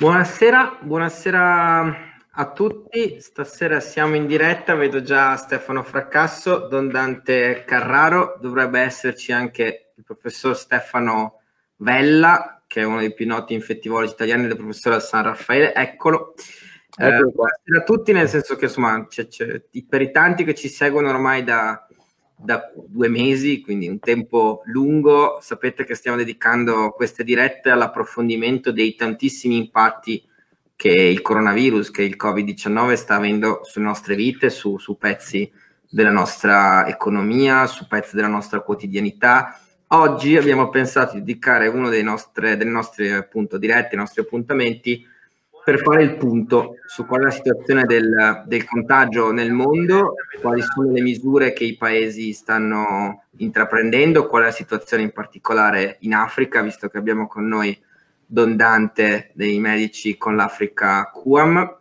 Buonasera, buonasera a tutti. Stasera siamo in diretta, vedo già Stefano Fracasso, Don Dante Carraro, dovrebbe esserci anche il professor Stefano Vella, che è uno dei più noti infettivologi italiani del professore San Raffaele. Eccolo. Eh, buonasera a tutti, nel senso che insomma, c'è, c'è, per i tanti che ci seguono ormai da, da due mesi, quindi un tempo lungo. Sapete che stiamo dedicando queste dirette all'approfondimento dei tantissimi impatti che il coronavirus, che il Covid-19 sta avendo sulle nostre vite, su, su pezzi della nostra economia, su pezzi della nostra quotidianità. Oggi abbiamo pensato di dedicare uno dei nostri, delle nostre appunto, dirette, i nostri appuntamenti per fare il punto su qual è la situazione del, del, contagio nel mondo, quali sono le misure che i paesi stanno intraprendendo, qual è la situazione in particolare in Africa, visto che abbiamo con noi Don Dante dei medici con l'Africa QAM.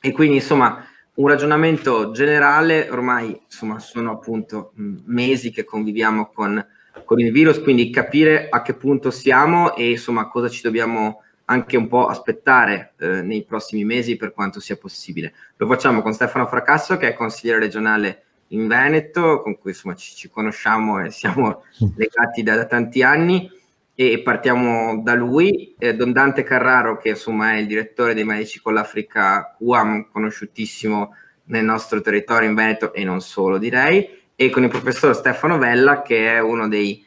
E quindi insomma un ragionamento generale, ormai insomma sono appunto mesi che conviviamo con, con il virus, quindi capire a che punto siamo e insomma cosa ci dobbiamo anche un po' aspettare eh, nei prossimi mesi per quanto sia possibile. Lo facciamo con Stefano Fracasso che è consigliere regionale in Veneto, con cui insomma ci, ci conosciamo e siamo legati da, da, tanti anni e partiamo da lui. Eh, Don Dante Carraro che insomma è il direttore dei Medici con l'Africa UAM, conosciutissimo nel nostro territorio in Veneto e non solo direi, e con il professor Stefano Vella che è uno dei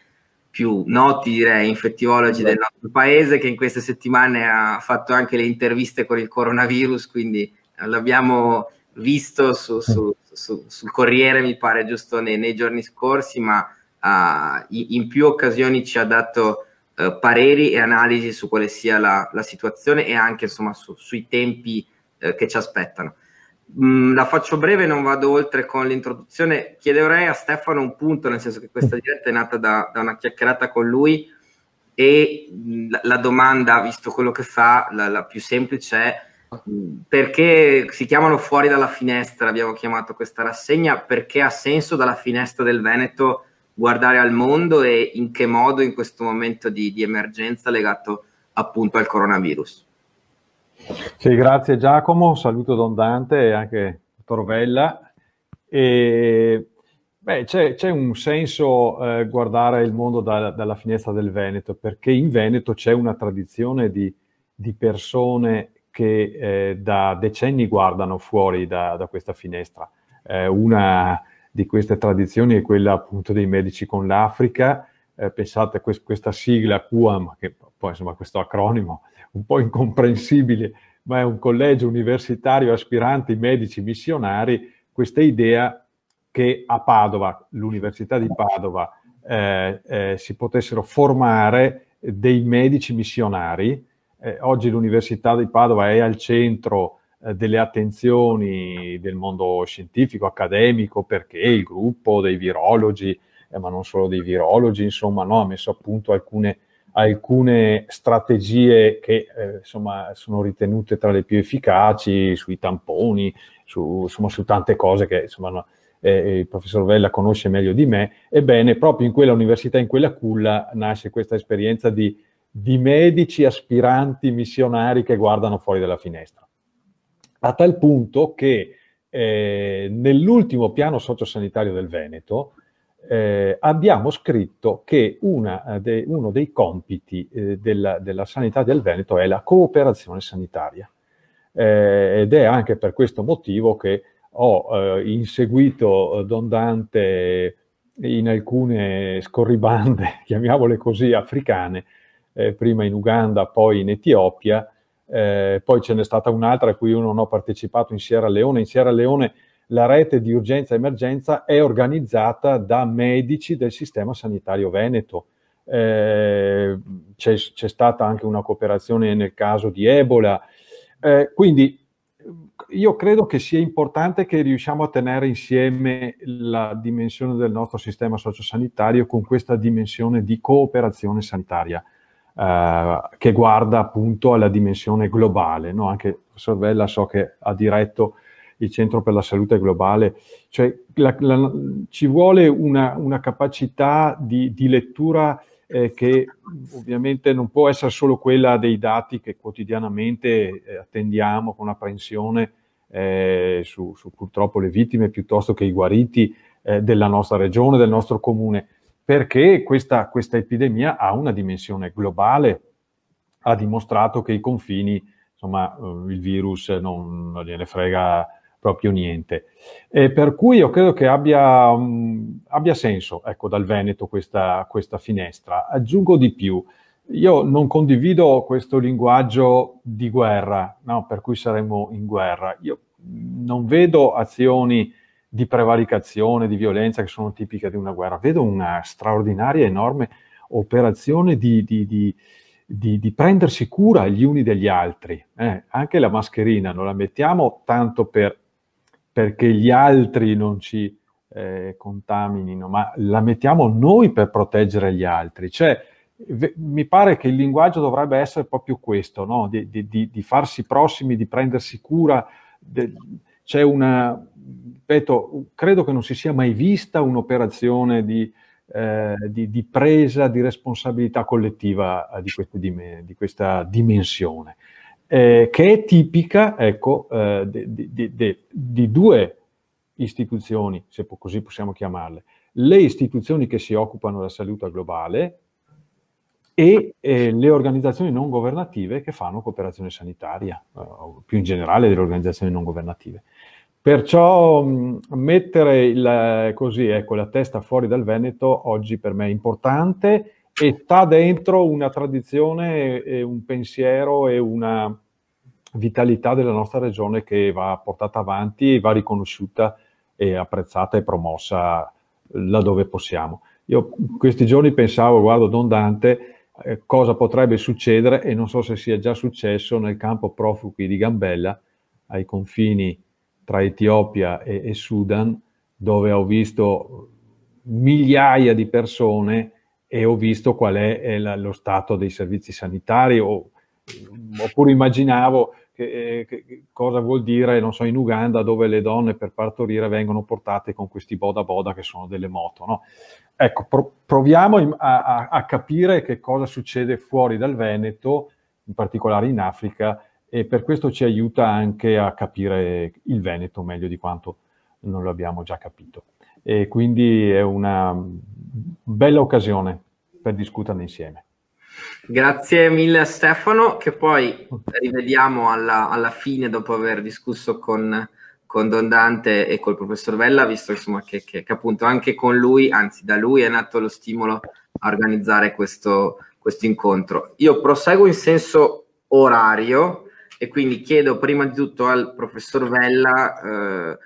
più noti, direi, infettivologi del nostro paese, che in queste settimane ha fatto anche le interviste con il coronavirus, quindi l'abbiamo visto su, su, su, sul Corriere, mi pare, giusto nei, nei giorni scorsi, ma uh, in più occasioni ci ha dato uh, pareri e analisi su quale sia la, la situazione e anche insomma sui tempi uh, che ci aspettano. Mm, la faccio breve, non vado oltre con l'introduzione. Chiederei a Stefano un punto, nel senso che questa diretta è nata da, da una chiacchierata con lui e mm, la, la, domanda, visto quello che fa, la, la più semplice è mm, perché si chiamano fuori dalla finestra, abbiamo chiamato questa rassegna, perché ha senso dalla finestra del Veneto guardare al mondo e in che modo in questo momento di, di emergenza legato appunto al coronavirus. Sì, grazie Giacomo, saluto Don Dante e anche Dottor Vella. E, beh, c'è, c'è, un senso eh, guardare il mondo da, dalla finestra del Veneto, perché in Veneto c'è una tradizione di, di persone che eh, da decenni guardano fuori da, da questa finestra. Eh, una di queste tradizioni è quella appunto dei medici con l'Africa. Eh, pensate a quest- questa sigla QAM, che poi insomma questo acronimo un po' incomprensibile, ma è un collegio universitario aspiranti medici missionari, questa idea che a Padova, l'Università di Padova, eh, eh, si potessero formare dei medici missionari. Eh, oggi l'Università di Padova è al centro eh, delle attenzioni del mondo scientifico, accademico, perché il gruppo dei virologi, eh, ma non solo dei virologi, insomma, no, ha messo a punto alcune alcune strategie che eh, insomma, sono ritenute tra le più efficaci sui tamponi, su, insomma, su tante cose che insomma, eh, il professor Vella conosce meglio di me. Ebbene, proprio in quella università, in quella culla, nasce questa esperienza di, di medici aspiranti missionari che guardano fuori dalla finestra. A tal punto che eh, nell'ultimo piano sociosanitario del Veneto, eh, abbiamo scritto che una, de, uno dei compiti eh, della, della, sanità del Veneto è la cooperazione sanitaria. Eh, ed è anche per questo motivo che ho eh, inseguito eh, Don Dante in alcune scorribande, chiamiamole così, africane, eh, prima in Uganda, poi in Etiopia, poi ce n'è stata un'altra a cui io non ho partecipato in Sierra Leone. In Sierra Leone la rete di urgenza e emergenza è organizzata da medici del sistema sanitario veneto. Eh, c'è, c'è, stata anche una cooperazione nel caso di Ebola. Eh, quindi io credo che sia importante che riusciamo a tenere insieme la dimensione del nostro sistema sociosanitario con questa dimensione di cooperazione sanitaria. Eh, che guarda appunto alla dimensione globale. No? Anche il professor Vella so che ha diretto il Centro per la Salute Globale, cioè la, la, ci vuole una, una capacità di, di, lettura eh, che ovviamente non può essere solo quella dei dati che quotidianamente eh, attendiamo con apprensione eh, su, su, purtroppo le vittime piuttosto che i guariti eh, della nostra regione, del nostro comune, perché questa, questa epidemia ha una dimensione globale, ha dimostrato che i confini, insomma, eh, il virus non, non gliene frega proprio niente. E per cui io credo che abbia, um, abbia senso, ecco, dal Veneto questa, questa, finestra. Aggiungo di più, io non condivido questo linguaggio di guerra, no, per cui saremmo in guerra. Io non vedo azioni di prevaricazione, di violenza che sono tipiche di una guerra, vedo una straordinaria, enorme operazione di, di, di di, di, prendersi cura gli uni degli altri. Eh, anche la mascherina non la mettiamo tanto per perché gli altri non ci eh, contaminino, ma la mettiamo noi per proteggere gli altri. Cioè, v- mi pare che il linguaggio dovrebbe essere proprio questo, no? di, di, di, di, farsi prossimi, di prendersi cura. De- c'è una, ripeto, credo che non si sia mai vista un'operazione di, eh, di presa di responsabilità collettiva di, di questa dimensione eh, che è tipica ecco, eh, di, di, di, di, due istituzioni, se così possiamo chiamarle, le istituzioni che si occupano della salute globale e eh, le organizzazioni non governative che fanno cooperazione sanitaria, o più in generale delle organizzazioni non governative. Perciò mettere il, così, ecco, la testa fuori dal Veneto oggi per me è importante e sta dentro una tradizione, e un pensiero e una, vitalità della nostra regione che va portata avanti, va riconosciuta e apprezzata e promossa laddove possiamo. Io questi giorni pensavo, guardo Don Dante, eh, cosa potrebbe succedere e non so se sia già successo nel campo profughi di Gambella, ai confini tra Etiopia e, e Sudan, dove ho visto migliaia di persone e ho visto qual è, è la, lo stato dei servizi sanitari, o, oppure immaginavo che, eh, che, cosa vuol dire, non so, in Uganda dove le donne per partorire vengono portate con questi boda boda che sono delle moto. No? Ecco, pro- proviamo a, a, a, capire che cosa succede fuori dal Veneto, in particolare in Africa, e per questo ci aiuta anche a capire il Veneto meglio di quanto non l'abbiamo già capito. E quindi è una bella occasione per discuterne insieme. Grazie mille Stefano, che poi rivediamo alla, alla fine dopo aver discusso con, con, Don Dante e col professor Vella, visto insomma, che, che, che, appunto anche con lui, anzi da lui è nato lo stimolo a organizzare questo, questo incontro. Io proseguo in senso orario e quindi chiedo prima di tutto al professor Vella eh,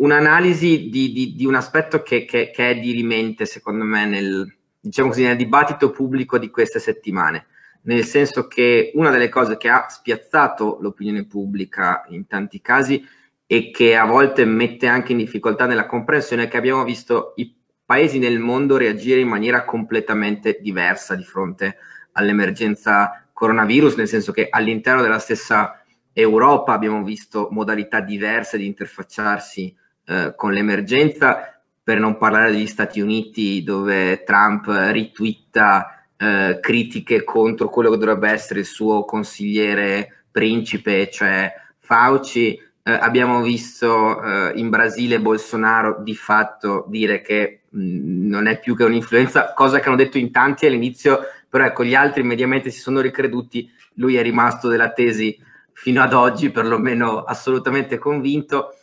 un'analisi di, di, di, un aspetto che, che, che è dirimente secondo me nel, diciamo così, nel dibattito pubblico di queste settimane, nel senso che una delle cose che ha spiazzato l'opinione pubblica in tanti casi e che a volte mette anche in difficoltà nella comprensione è che abbiamo visto i paesi nel mondo reagire in maniera completamente diversa di fronte all'emergenza coronavirus, nel senso che all'interno della stessa Europa abbiamo visto modalità diverse di interfacciarsi eh, con l'emergenza per non parlare degli Stati Uniti dove Trump ritwitta eh, critiche contro quello che dovrebbe essere il suo consigliere principe, cioè Fauci. Eh, abbiamo visto eh, in Brasile Bolsonaro di fatto dire che mh, non è più che un'influenza, cosa che hanno detto in tanti all'inizio, però ecco, gli altri immediatamente si sono ricreduti, lui è rimasto della tesi fino ad oggi, perlomeno assolutamente convinto.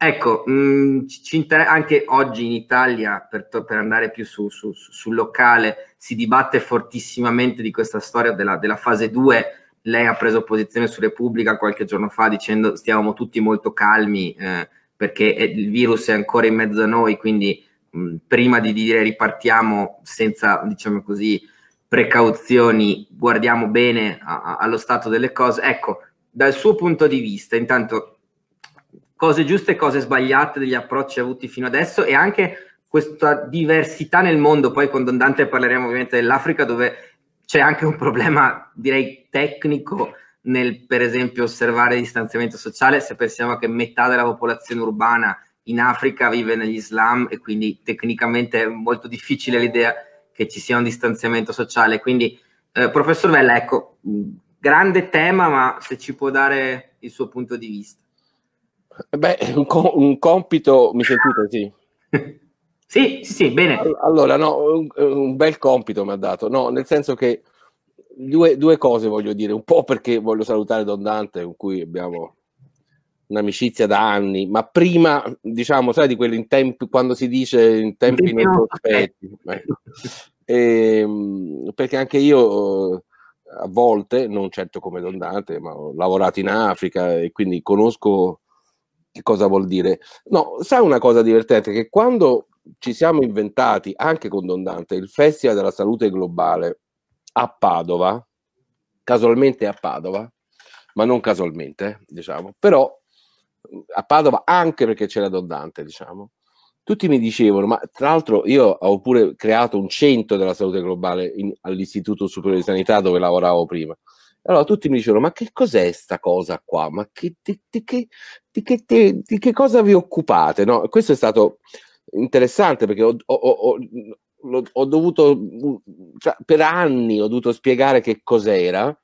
Ecco, mh, mm, inter- anche oggi in Italia, per, to- per andare più su, su, su, sul locale, si dibatte fortissimamente di questa storia della, della, fase 2. Lei ha preso posizione su Repubblica qualche giorno fa dicendo stiamo tutti molto calmi eh, perché il virus è ancora in mezzo a noi, quindi mh, mm, prima di dire ripartiamo senza, diciamo così, precauzioni, guardiamo bene a- a- allo stato delle cose. Ecco, dal suo punto di vista, intanto cose giuste e cose sbagliate degli approcci avuti fino adesso e anche questa diversità nel mondo. Poi con Don Dante parleremo ovviamente dell'Africa dove c'è anche un problema, direi, tecnico nel, per esempio, osservare il distanziamento sociale, se pensiamo che metà della popolazione urbana in Africa vive negli Islam e quindi tecnicamente è molto difficile l'idea che ci sia un distanziamento sociale. Quindi, eh, professor Vella, ecco, grande tema, ma se ci può dare il suo punto di vista. Beh, un, co- un compito, mi sentite? Sì. sì, sì, bene. Allora, no, un, un bel compito mi ha dato, no, nel senso che due, due, cose voglio dire, un po' perché voglio salutare Don Dante con cui abbiamo un'amicizia da anni, ma prima, diciamo, sai, di quelli in tempi, quando si dice in tempi non sospetti, e, ehm, perché anche io a volte, non certo come Don Dante, ma ho lavorato in Africa e quindi conosco che cosa vuol dire. No, sai una cosa divertente, che quando ci siamo inventati, anche con Don Dante, il Festival della Salute Globale a Padova, casualmente a Padova, ma non casualmente, diciamo, però a Padova anche perché c'era Don Dante, diciamo, tutti mi dicevano, ma tra l'altro io ho pure creato un centro della salute globale in, all'Istituto Superiore di Sanità dove lavoravo prima. Allora tutti mi dicevano, ma che cos'è sta cosa qua? Ma che, di, che, di, che, di che cosa vi occupate? No? Questo è stato interessante perché ho, ho, ho, ho dovuto, cioè, per anni ho dovuto spiegare che cos'era.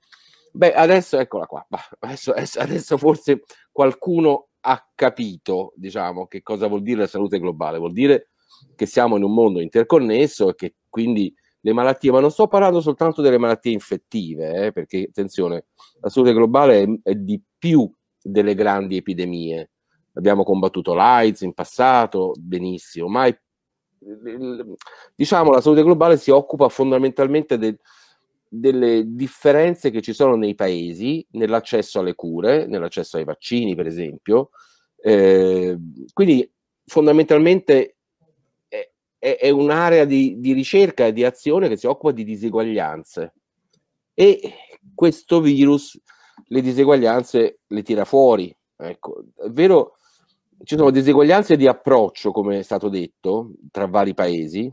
Beh, adesso eccola qua, adesso, adesso forse qualcuno ha capito, diciamo, che cosa vuol dire la salute globale. Vuol dire che siamo in un mondo interconnesso e che quindi le malattie, ma non sto parlando soltanto delle malattie infettive, eh, perché attenzione, la salute globale è, è, di più delle grandi epidemie. Abbiamo combattuto l'AIDS in passato, benissimo, ma è, diciamo la salute globale si occupa fondamentalmente del, delle differenze che ci sono nei paesi nell'accesso alle cure, nell'accesso ai vaccini, per esempio. Eh, quindi fondamentalmente è, è, un'area di, di, ricerca e di azione che si occupa di diseguaglianze e questo virus le diseguaglianze le tira fuori. Ecco, è vero, ci sono diseguaglianze di approccio, come è stato detto, tra vari paesi,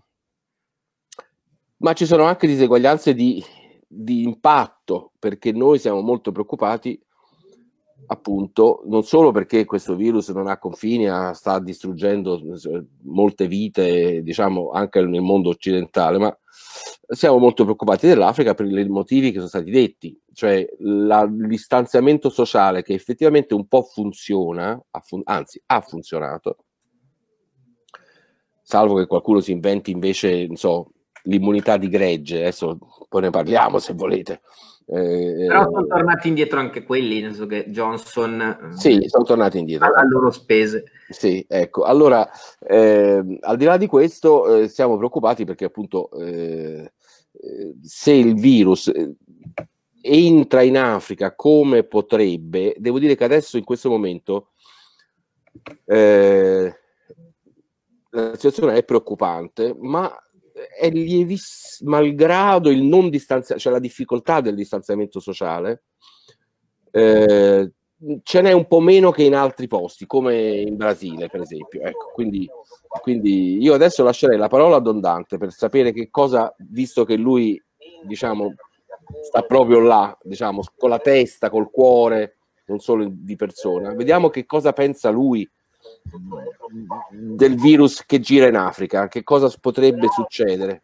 ma ci sono anche diseguaglianze di di impatto perché noi siamo molto preoccupati appunto non solo perché questo virus non ha confini, sta distruggendo molte vite, diciamo anche nel mondo occidentale, ma siamo molto preoccupati dell'Africa per i motivi che sono stati detti, cioè la, il distanziamento sociale che effettivamente un po' funziona, anzi ha funzionato, salvo che qualcuno si inventi invece, non so, l'immunità di gregge, adesso poi ne parliamo se volete. Eh, Però sono tornati indietro anche quelli, nel senso che Johnson... Eh, sì, sono tornati indietro. A, loro spese. Sì, ecco. Allora, eh, al di là di questo, eh, siamo preoccupati perché appunto eh, eh, se il virus entra in Africa come potrebbe, devo dire che adesso in questo momento la situazione è preoccupante, ma è lievissimo, malgrado il non distanziamento, cioè la difficoltà del distanziamento sociale, eh, ce n'è un po' meno che in altri posti, come in Brasile, per esempio. Ecco, quindi, quindi io adesso lascerei la parola a Don Dante per sapere che cosa, visto che lui, diciamo, sta proprio là, diciamo, con la testa, col cuore, non solo di persona. Vediamo che cosa pensa lui del virus che gira in Africa? Che cosa potrebbe succedere?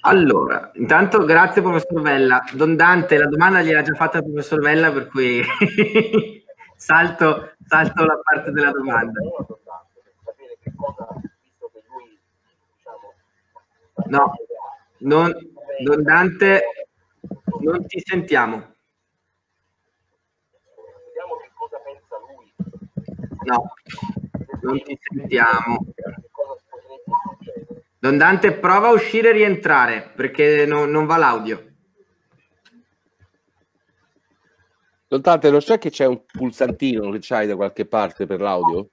Allora, intanto grazie professor Vella. Don Dante, la domanda gliel'ha già fatta il professor Vella, per cui salto, salto la parte della domanda. No, non, Don Dante, non ti sentiamo. No, non ti sentiamo. Don Dante, prova a uscire e rientrare perché no, non va l'audio. Don Dante, lo sai che c'è un pulsantino che c'hai da qualche parte per l'audio?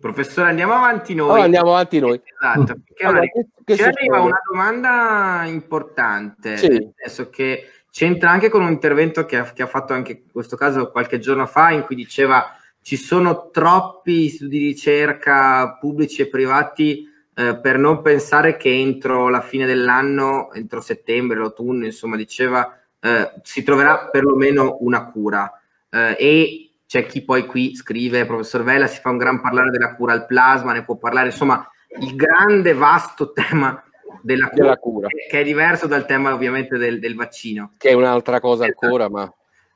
Professore, andiamo avanti noi. Oh, andiamo avanti noi. Esatto, perché allora, che, che ci arriva una domanda importante, sì. nel senso che c'entra anche con un intervento che ha, che ha, fatto anche in questo caso qualche giorno fa, in cui diceva ci sono troppi studi di ricerca pubblici e privati eh, per non pensare che entro la fine dell'anno, entro settembre, l'autunno, insomma, diceva eh, si troverà perlomeno una cura. Eh, e c'è chi poi qui scrive, professor Vella, si fa un gran parlare della cura al plasma, ne può parlare, insomma, il grande, vasto tema della cura, della cura. che è diverso dal tema ovviamente del, del vaccino. Che è un'altra cosa ancora, ma...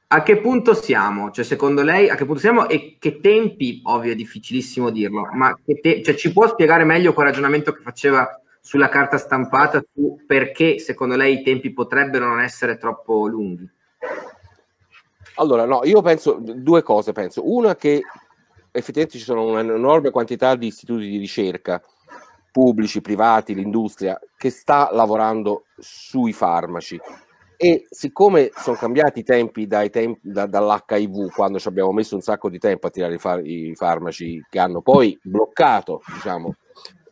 A che punto siamo? Cioè, secondo lei, a che punto siamo e che tempi, ovvio è difficilissimo dirlo, ma te- cioè, ci può spiegare meglio quel ragionamento che faceva sulla carta stampata su perché secondo lei i tempi potrebbero non essere troppo lunghi? Allora, no, io penso due cose. Penso. Una che effettivamente ci sono un'enorme quantità di istituti di ricerca, pubblici, privati, l'industria, che sta lavorando sui farmaci. E siccome sono cambiati i tempi, tempi da, dall'HIV, quando ci abbiamo messo un sacco di tempo a tirare i, far- i farmaci che hanno poi bloccato diciamo,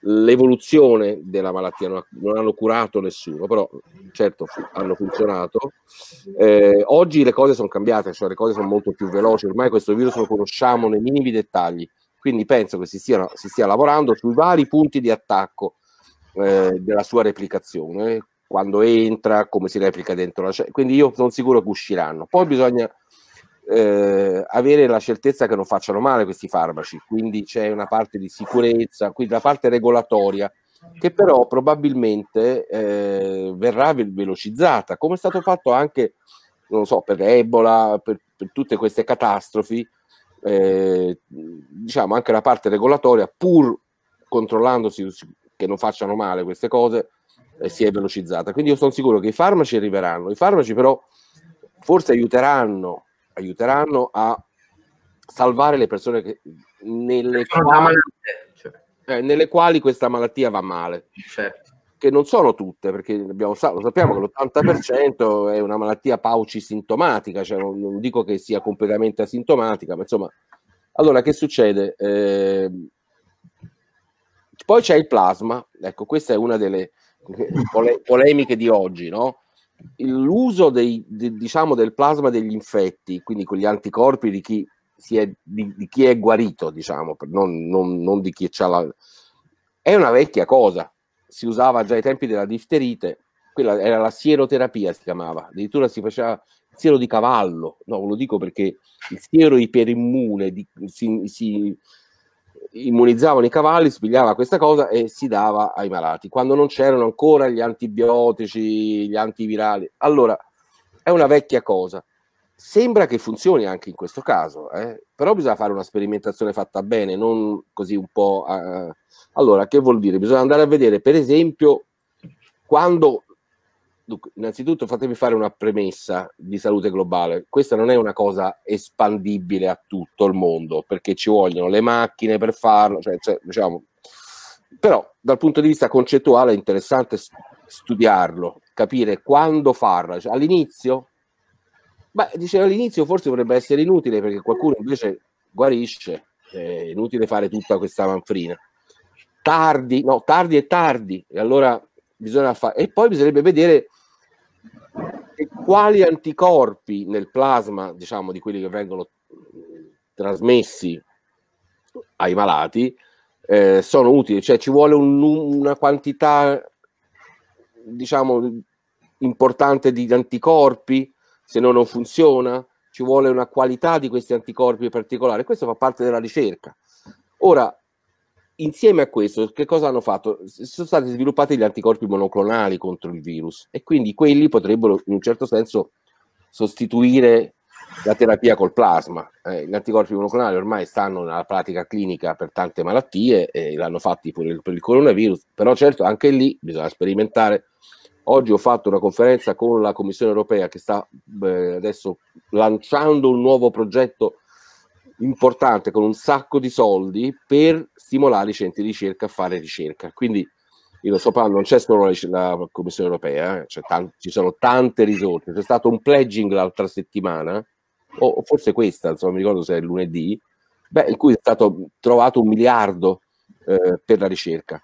l'evoluzione della malattia, non, non, hanno curato nessuno, però certo hanno funzionato. Eh, oggi le cose sono cambiate, cioè le cose sono molto più veloci, ormai questo virus lo conosciamo nei minimi dettagli, quindi penso che si, stiano, si stia lavorando sui vari punti di attacco eh, della sua replicazione, quando entra, come si replica dentro la cella, quindi io sono sicuro che usciranno. Poi bisogna eh, avere la certezza che non facciano male questi farmaci, quindi c'è una parte di sicurezza, quindi la parte regolatoria che però probabilmente eh, verrà ve- velocizzata, come è stato fatto anche, non so, per Ebola, per, per tutte queste catastrofi, eh, diciamo anche la parte regolatoria, pur controllandosi che non facciano male queste cose, eh, si è velocizzata. Quindi io sono sicuro che i farmaci arriveranno, i farmaci però forse aiuteranno aiuteranno a salvare le persone che, nelle, quali, cioè. eh, nelle quali questa malattia va male. Certo. Che non sono tutte, perché abbiamo, lo sappiamo che l'80% è una malattia pauci sintomatica, cioè non, non, dico che sia completamente asintomatica, ma insomma. Allora, che succede? Eh, poi c'è il plasma, ecco, questa è una delle pole- polemiche di oggi, no? l'uso dei, di, diciamo, del plasma degli infetti, quindi con gli anticorpi di chi, è, di, di chi è guarito, diciamo, non, non, non di chi ha la... è una vecchia cosa. Si usava già ai tempi della difterite, quella era la sieroterapia, si chiamava, addirittura si faceva il siero di cavallo, no, lo dico perché il siero iperimmune di, si, si immunizzavano i cavalli, spigliava questa cosa e si dava ai malati, quando non c'erano ancora gli antibiotici, gli antivirali. Allora, è una vecchia cosa. Sembra che funzioni anche in questo caso, eh? però bisogna fare una sperimentazione fatta bene, non così un po'... Eh. Allora, che vuol dire? Bisogna andare a vedere, per esempio, quando Dunque, innanzitutto fatemi fare una premessa di salute globale. Questa non è una cosa espandibile a tutto il mondo, perché ci vogliono le macchine per farlo, cioè, cioè, diciamo, però dal punto di vista concettuale è interessante studiarlo, capire quando farla. Cioè, all'inizio, beh, dicevo all'inizio forse potrebbe essere inutile perché qualcuno invece guarisce, è inutile fare tutta questa manfrina. Tardi, no, tardi e tardi, e allora bisogna fare, e poi bisognerebbe vedere quali anticorpi nel plasma, diciamo, di quelli che vengono trasmessi ai malati, eh, sono utili, cioè ci vuole un, una quantità, diciamo, importante di anticorpi, se no non funziona, ci vuole una qualità di questi anticorpi particolare, questo fa parte della ricerca. Ora, insieme a questo, che cosa hanno fatto? Sono stati sviluppati gli anticorpi monoclonali contro il virus e quindi quelli potrebbero in un certo senso sostituire la terapia col plasma. Eh, gli anticorpi monoclonali ormai stanno nella pratica clinica per tante malattie e l'hanno fatti pure per il coronavirus, però certo anche lì bisogna sperimentare. Oggi ho fatto una conferenza con la Commissione europea che sta eh, adesso lanciando un nuovo progetto importante con un sacco di soldi per stimolare i centri di ricerca a fare ricerca. Quindi io lo so, non c'è solo la, la Commissione europea, eh, tanti, ci sono tante risorse. C'è stato un pledging l'altra settimana, o, o forse questa, insomma, mi ricordo se è lunedì, beh, in cui è stato trovato un miliardo eh, per la ricerca.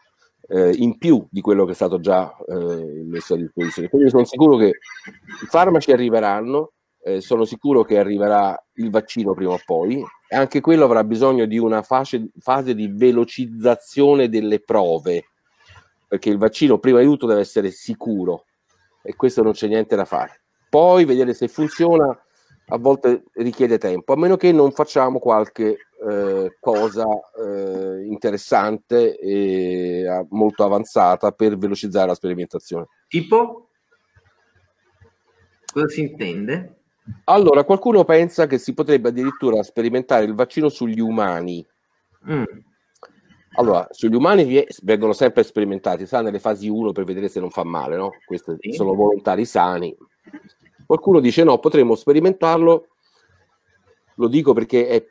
Eh, in più di quello che è stato già eh, messo a disposizione. Quindi sono sicuro che i farmaci arriveranno, eh, sono sicuro che arriverà il vaccino prima o poi, e anche quello avrà bisogno di una fase, fase di velocizzazione delle prove, perché il vaccino prima di tutto deve essere sicuro e questo non c'è niente da fare. Poi vedere se funziona a volte richiede tempo, a meno che non facciamo qualche eh, cosa eh, interessante e molto avanzata per velocizzare la sperimentazione. Tipo? Cosa si intende? Allora, qualcuno pensa che si potrebbe addirittura sperimentare il vaccino sugli umani. Mm. Allora, sugli umani vengono sempre sperimentati, sa, nelle fasi 1 per vedere se non fa male, no? Questi sì. sono volontari sani. Qualcuno dice no, potremmo sperimentarlo, lo dico perché è,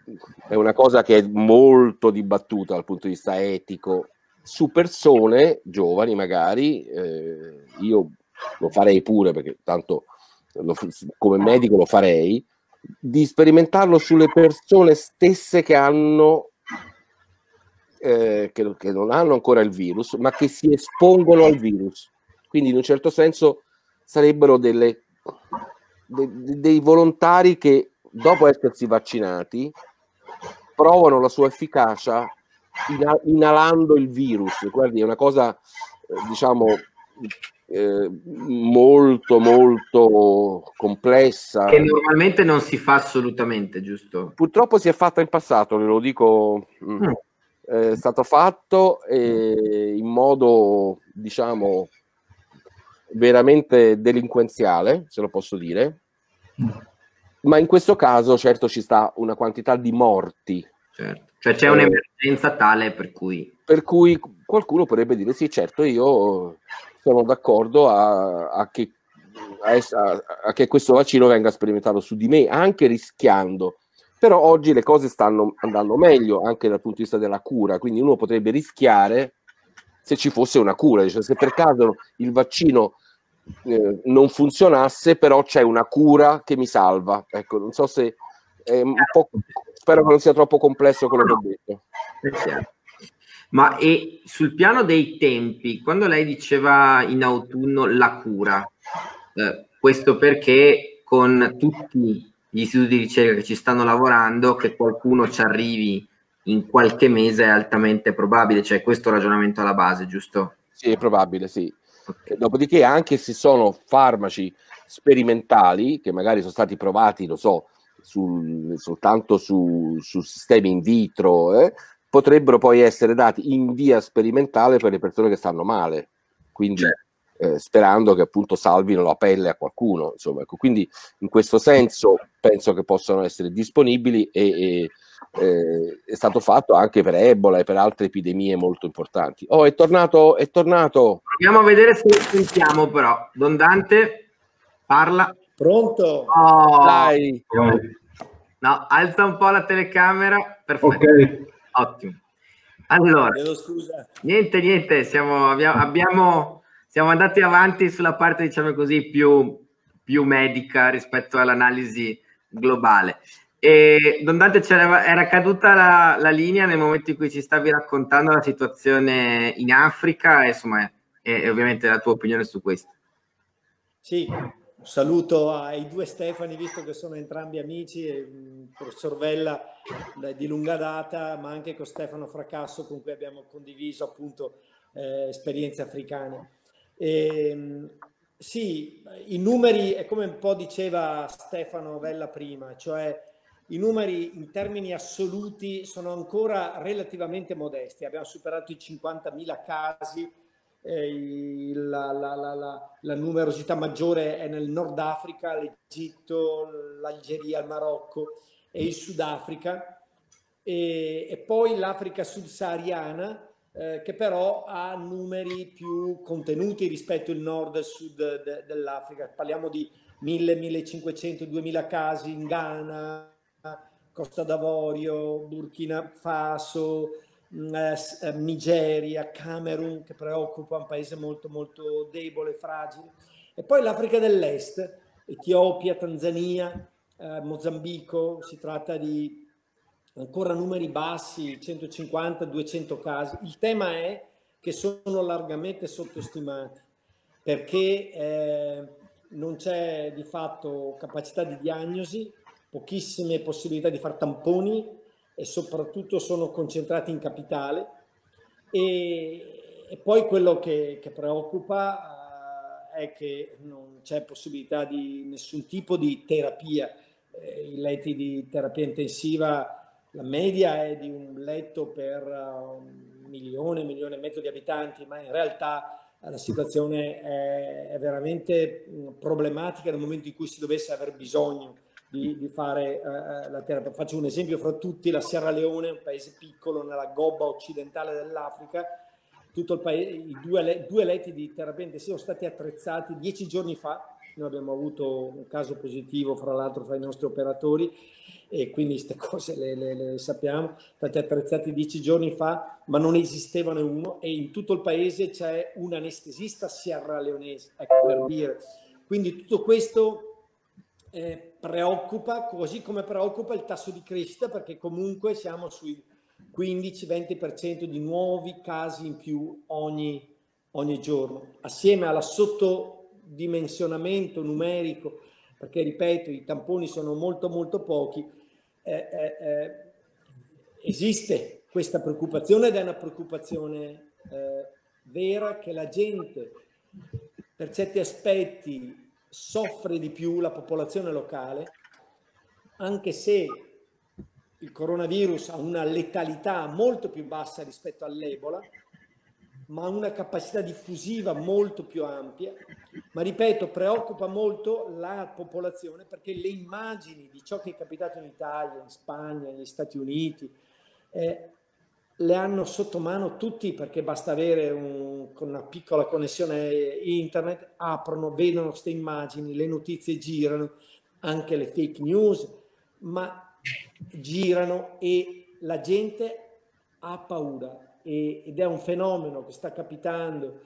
è una cosa che è molto dibattuta dal punto di vista etico, su persone giovani magari, eh, io lo farei pure perché tanto lo, come medico lo farei, di sperimentarlo sulle persone stesse che hanno eh, che, che, non hanno ancora il virus, ma che si espongono al virus. Quindi in un certo senso sarebbero delle, de, dei volontari che dopo essersi vaccinati provano la sua efficacia inalando il virus. Guardi, è una cosa, eh, diciamo, eh, molto molto complessa che normalmente non si fa assolutamente giusto purtroppo si è fatta in passato ve lo dico mm. mm è stato fatto in modo, diciamo, veramente delinquenziale, se lo posso dire. Ma in questo caso, certo, ci sta una quantità di morti. Certo. Cioè c'è un'emergenza tale per cui... Per cui qualcuno potrebbe dire sì, certo, io sono d'accordo a, a, che, a, a che questo vaccino venga sperimentato su di me, anche rischiando però oggi le cose stanno andando meglio anche dal punto di vista della cura, quindi uno potrebbe rischiare se ci fosse una cura, cioè se per caso il vaccino eh, non funzionasse, però c'è una cura che mi salva. Ecco, non so se è un po', spero che non sia troppo complesso quello che ho detto. Ma e sul piano dei tempi, quando lei diceva in autunno la cura, eh, questo perché con tutti gli istituti di ricerca che ci stanno lavorando, che qualcuno ci arrivi in qualche mese è altamente probabile, cioè questo ragionamento alla base, giusto? Sì, è probabile, sì. Okay. Dopodiché, anche se sono farmaci sperimentali, che magari sono stati provati, lo so, sul, soltanto su, su, sistemi in vitro, eh, potrebbero poi essere dati in via sperimentale per le persone che stanno male. Quindi certo eh, sperando che appunto salvino la pelle a qualcuno. Insomma, ecco. Quindi in questo senso penso che possano essere disponibili e, e eh, è stato fatto anche per Ebola e per altre epidemie molto importanti. Oh, è tornato, è tornato. Proviamo a vedere se sentiamo però. Don Dante, parla. Pronto? Oh, Dai. No, alza un po' la telecamera. Perfetto. Okay. Ottimo. Allora, niente, niente, siamo, abbiamo, abbiamo siamo andati avanti sulla parte, diciamo così, più, più medica rispetto all'analisi globale. E Don Dante era caduta la, la, linea nel momento in cui ci stavi raccontando la situazione in Africa e, insomma, e, e ovviamente la tua opinione su questo. Sì, un saluto ai due Stefani, visto che sono entrambi amici, e professor Vella di lunga data, ma anche con Stefano Fracasso, con cui abbiamo condiviso appunto eh, esperienze africane. E, sì, i numeri, è come un po' diceva Stefano Vella prima, cioè i numeri in termini assoluti sono ancora relativamente modesti. Abbiamo superato i 50.000 casi, eh, la, la, la, la, numerosità maggiore è nel Nord Africa, l'Egitto, l'Algeria, il Marocco e il Sudafrica. E, e poi l'Africa subsahariana, eh, che però ha numeri più contenuti rispetto al nord e al sud de, dell'Africa. Parliamo di 1000, 1500, 2000 casi in Ghana, Costa d'Avorio, Burkina Faso, mm, eh, eh, Nigeria, Camerun, che preoccupa, un paese molto molto debole, fragile. E poi l'Africa dell'Est, Etiopia, Tanzania, eh, Mozambico, si tratta di ancora numeri bassi, 150-200 casi. Il tema è che sono largamente sottostimati perché eh, non c'è di fatto capacità di diagnosi, pochissime possibilità di fare tamponi e soprattutto sono concentrati in capitale. E, e poi quello che, che preoccupa uh, è che non c'è possibilità di nessun tipo di terapia eh, i letti di terapia intensiva, la media è di un letto per uh, un milione, milione e mezzo di abitanti, ma in realtà la situazione è veramente problematica nel momento in cui si dovesse aver bisogno di, di fare uh, la terapia. Faccio un esempio fra tutti, la Sierra Leone, un paese piccolo nella gobba occidentale dell'Africa, tutto il paese, i due, due letti di terapia intensiva sono stati attrezzati dieci giorni fa, noi abbiamo avuto un caso positivo fra l'altro fra i nostri operatori e quindi queste cose le, le, le sappiamo, stati attrezzati dieci giorni fa, ma non esistevano uno e in tutto il paese c'è un anestesista sierra leonese, ecco per dire. Quindi tutto questo eh, preoccupa, così come preoccupa il tasso di crescita, perché comunque siamo sui 15-20% di nuovi casi in più ogni, ogni giorno, assieme alla sottodimensionamento numerico, perché ripeto, i tamponi sono molto molto pochi, eh, eh, eh, esiste questa preoccupazione ed è una preoccupazione eh, vera che la gente per certi aspetti soffre di più la popolazione locale, anche se il coronavirus ha una letalità molto più bassa rispetto all'Ebola, ma ha una capacità diffusiva molto più ampia. Ma ripeto, preoccupa molto la popolazione perché le immagini di ciò che è capitato in Italia, in Spagna, negli Stati Uniti, eh, le hanno sotto mano tutti perché basta avere un, una piccola connessione internet, aprono, vedono queste immagini, le notizie girano, anche le fake news, ma girano e la gente ha paura e, ed è un fenomeno che sta capitando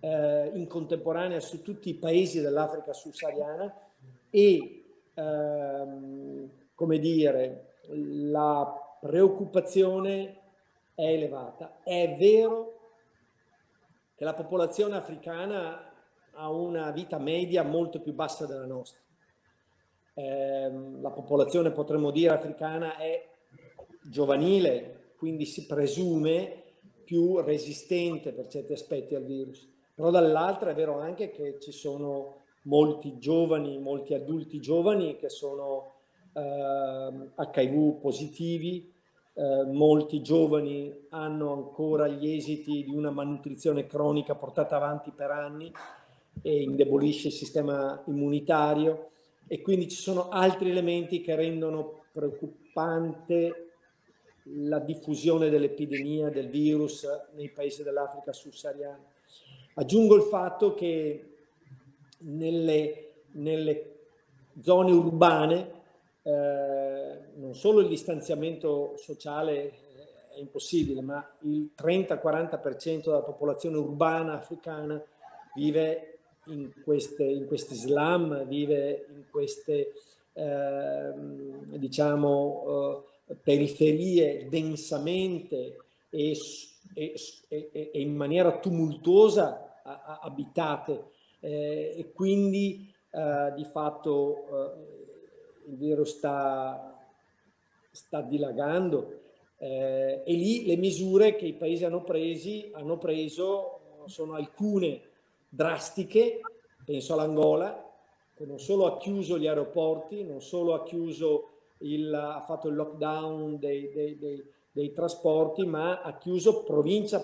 eh, in contemporanea su tutti i paesi dell'Africa subsahariana e ehm, come dire la preoccupazione è elevata. È vero che la popolazione africana ha una vita media molto più bassa della nostra. Eh, la popolazione, potremmo dire, africana è giovanile, quindi si presume più resistente per certi aspetti al virus. Però dall'altra è vero anche che ci sono molti giovani, molti adulti giovani che sono eh, HIV positivi, eh, molti giovani hanno ancora gli esiti di una malnutrizione cronica portata avanti per anni e indebolisce il sistema immunitario e quindi ci sono altri elementi che rendono preoccupante la diffusione dell'epidemia del virus nei paesi dell'Africa subsahariana. Aggiungo il fatto che nelle, nelle zone urbane eh, non solo il distanziamento sociale è impossibile, ma il 30-40% della popolazione urbana africana vive in queste, in questi slam, vive in queste eh, diciamo, eh, periferie densamente e, e, e, in maniera tumultuosa abitate. Eh, e quindi eh, di fatto eh, il virus sta, sta dilagando. Eh, e lì le misure che i paesi hanno, presi, hanno preso sono alcune drastiche, penso all'Angola, che non solo ha chiuso gli aeroporti, non solo ha chiuso il, ha fatto il lockdown dei, dei, dei, dei trasporti, ma ha chiuso provincia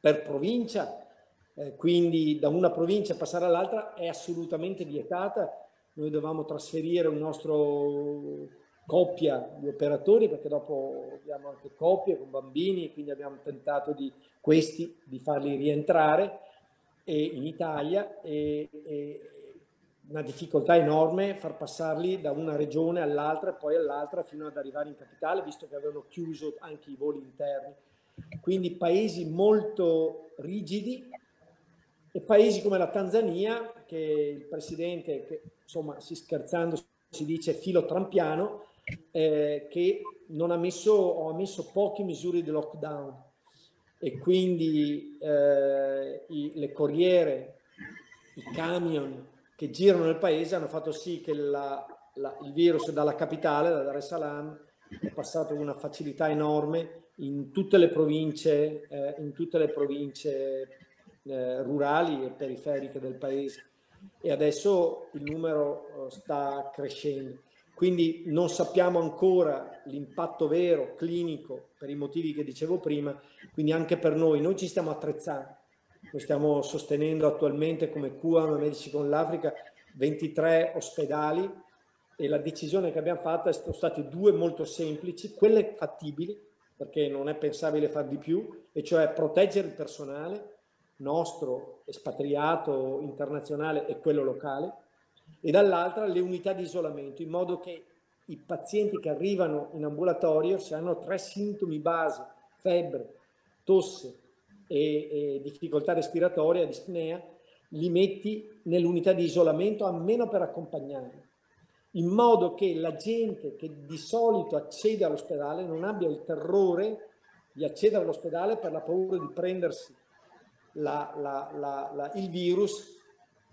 per provincia, eh, quindi da una provincia passare all'altra è assolutamente vietata noi dovevamo trasferire un nostro coppia di operatori perché dopo abbiamo anche coppie con bambini quindi abbiamo tentato di questi di farli rientrare e, in Italia e, e una difficoltà enorme far passarli da una regione all'altra e poi all'altra fino ad arrivare in capitale visto che avevano chiuso anche i voli interni. Quindi paesi molto rigidi e paesi come la Tanzania, che il presidente, che insomma si scherzando si dice filo trampiano, eh, che non ha messo o ha messo poche misure di lockdown. E quindi eh, i, le corriere, i camion che girano nel paese hanno fatto sì che la, la, il virus dalla capitale, da Dar es Salaam, è passato con una facilità enorme in tutte le province, eh, in tutte le province eh, rurali e periferiche del paese e adesso il numero eh, sta crescendo. quindi non sappiamo ancora l'impatto vero clinico per i motivi che dicevo prima, quindi anche per noi, noi ci stiamo attrezzando, noi stiamo sostenendo attualmente come QAM Medici con l'Africa 23 ospedali e la decisione che abbiamo fatto sono state due molto semplici, quelle fattibili, perché non è pensabile far di più, e cioè proteggere il personale nostro, espatriato, internazionale e quello locale, e dall'altra le unità di isolamento, in modo che i pazienti che arrivano in ambulatorio, se hanno tre sintomi base, febbre, tosse e, e difficoltà respiratoria, dispnea, li metti nell'unità di isolamento almeno per accompagnare, in modo che la gente che di solito accede all'ospedale non abbia il terrore di accedere all'ospedale per la paura di prendersi la, la, la, il virus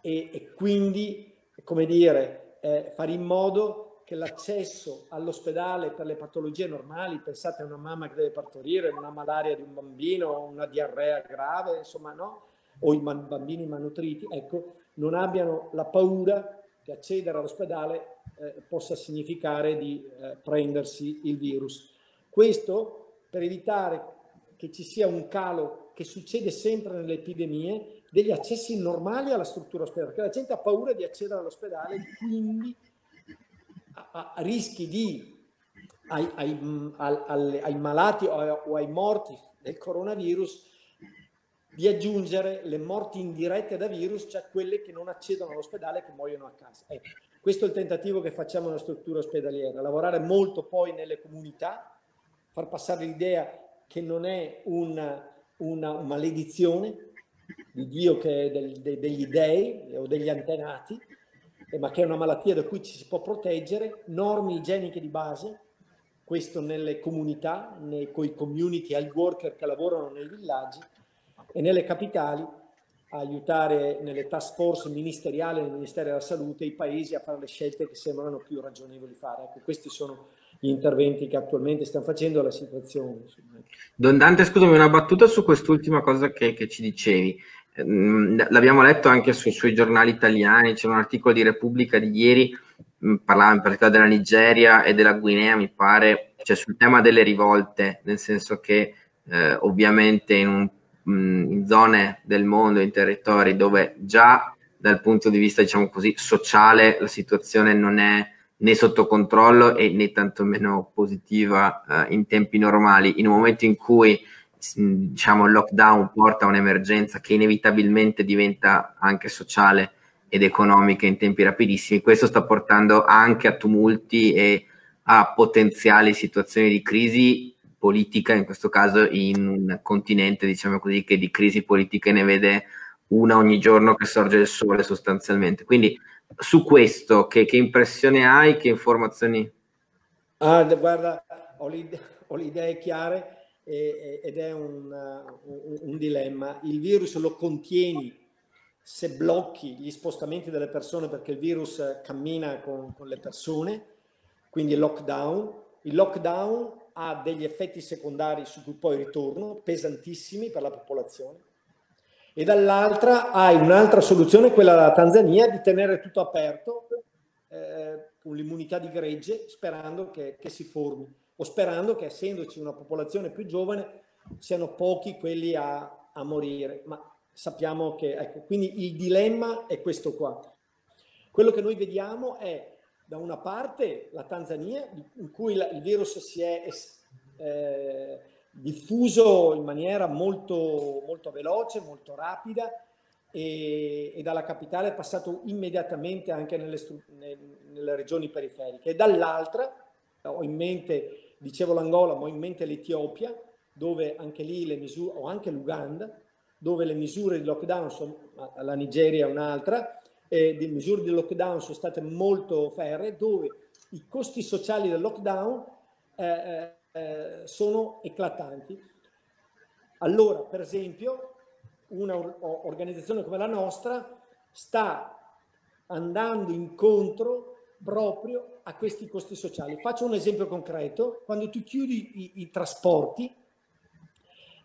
e, e quindi come dire, eh, fare in modo che l'accesso all'ospedale per le patologie normali, pensate a una mamma che deve partorire, una malaria di un bambino, una diarrea grave, insomma, no? O i man- bambini malnutriti, ecco, non abbiano la paura che accedere all'ospedale eh, possa significare di eh, prendersi il virus. Questo per evitare che ci sia un calo che succede sempre nelle epidemie degli accessi normali alla struttura ospedale, perché la gente ha paura di accedere all'ospedale, quindi a, a rischi di, ai, ai, ai, ai malati o ai morti del coronavirus di aggiungere le morti indirette da virus, cioè quelle che non accedono all'ospedale e che muoiono a casa. Ecco, questo è il tentativo che facciamo nella struttura ospedaliera, lavorare molto poi nelle comunità, far passare l'idea che non è una, una maledizione, di Dio che è del, de, degli dei o degli antenati, eh, ma che è una malattia da cui ci si può proteggere, norme igieniche di base, questo nelle comunità, nei, con i community health worker che lavorano nei villaggi e nelle capitali aiutare nelle task force ministeriali nel Ministero della Salute i paesi a fare le scelte che sembrano più ragionevoli fare. Ecco, questi sono gli interventi che attualmente stiamo facendo alla situazione. Don Dante, scusami, una battuta su quest'ultima cosa che, che ci dicevi. Mm, l'abbiamo letto anche su, sui giornali italiani, c'è un articolo di Repubblica di ieri, mm, parlava in particolare della Nigeria e della Guinea, mi pare, cioè sul tema delle rivolte, nel senso che eh, ovviamente in, un, mm, in zone del mondo, in territori dove già dal punto di vista, diciamo così, sociale la situazione non è né sotto controllo e né tantomeno positiva eh, in tempi normali, in un momento in cui diciamo, il lockdown porta a un'emergenza che inevitabilmente diventa anche sociale ed economica in tempi rapidissimi, questo sta portando anche a tumulti e a potenziali situazioni di crisi politica, in questo caso in un continente, diciamo così, che di crisi politiche ne vede una ogni giorno che sorge il sole sostanzialmente. Quindi su questo, che, che impressione hai, che informazioni? Ah, guarda, ho le, ho le idee chiare ed è un, un, un, dilemma. Il virus lo contieni se blocchi gli spostamenti delle persone perché il virus cammina con, con le persone, quindi lockdown. Il lockdown ha degli effetti secondari su cui poi ritorno, pesantissimi per la popolazione. E dall'altra hai un'altra soluzione, quella della Tanzania, di tenere tutto aperto eh, con l'immunità di gregge, sperando che, che si formi o sperando che essendoci una popolazione più giovane siano pochi quelli a, a morire. Ma sappiamo che, ecco, quindi il dilemma è questo qua. Quello che noi vediamo è da una parte la Tanzania, in cui il virus si è eh, diffuso in maniera molto, molto veloce, molto rapida, e, e, dalla capitale è passato immediatamente anche nelle, nelle regioni periferiche. E dall'altra ho in mente dicevo l'Angola, ma ho in mente l'Etiopia, dove anche lì le misure, o anche l'Uganda, dove le misure di lockdown, sono, la Nigeria è un'altra, eh, le misure di lockdown sono state molto ferre, dove i costi sociali del lockdown eh, eh, sono eclatanti. Allora, per esempio, un'organizzazione come la nostra sta andando incontro proprio a questi costi sociali. Faccio un esempio concreto, quando tu chiudi i, i trasporti,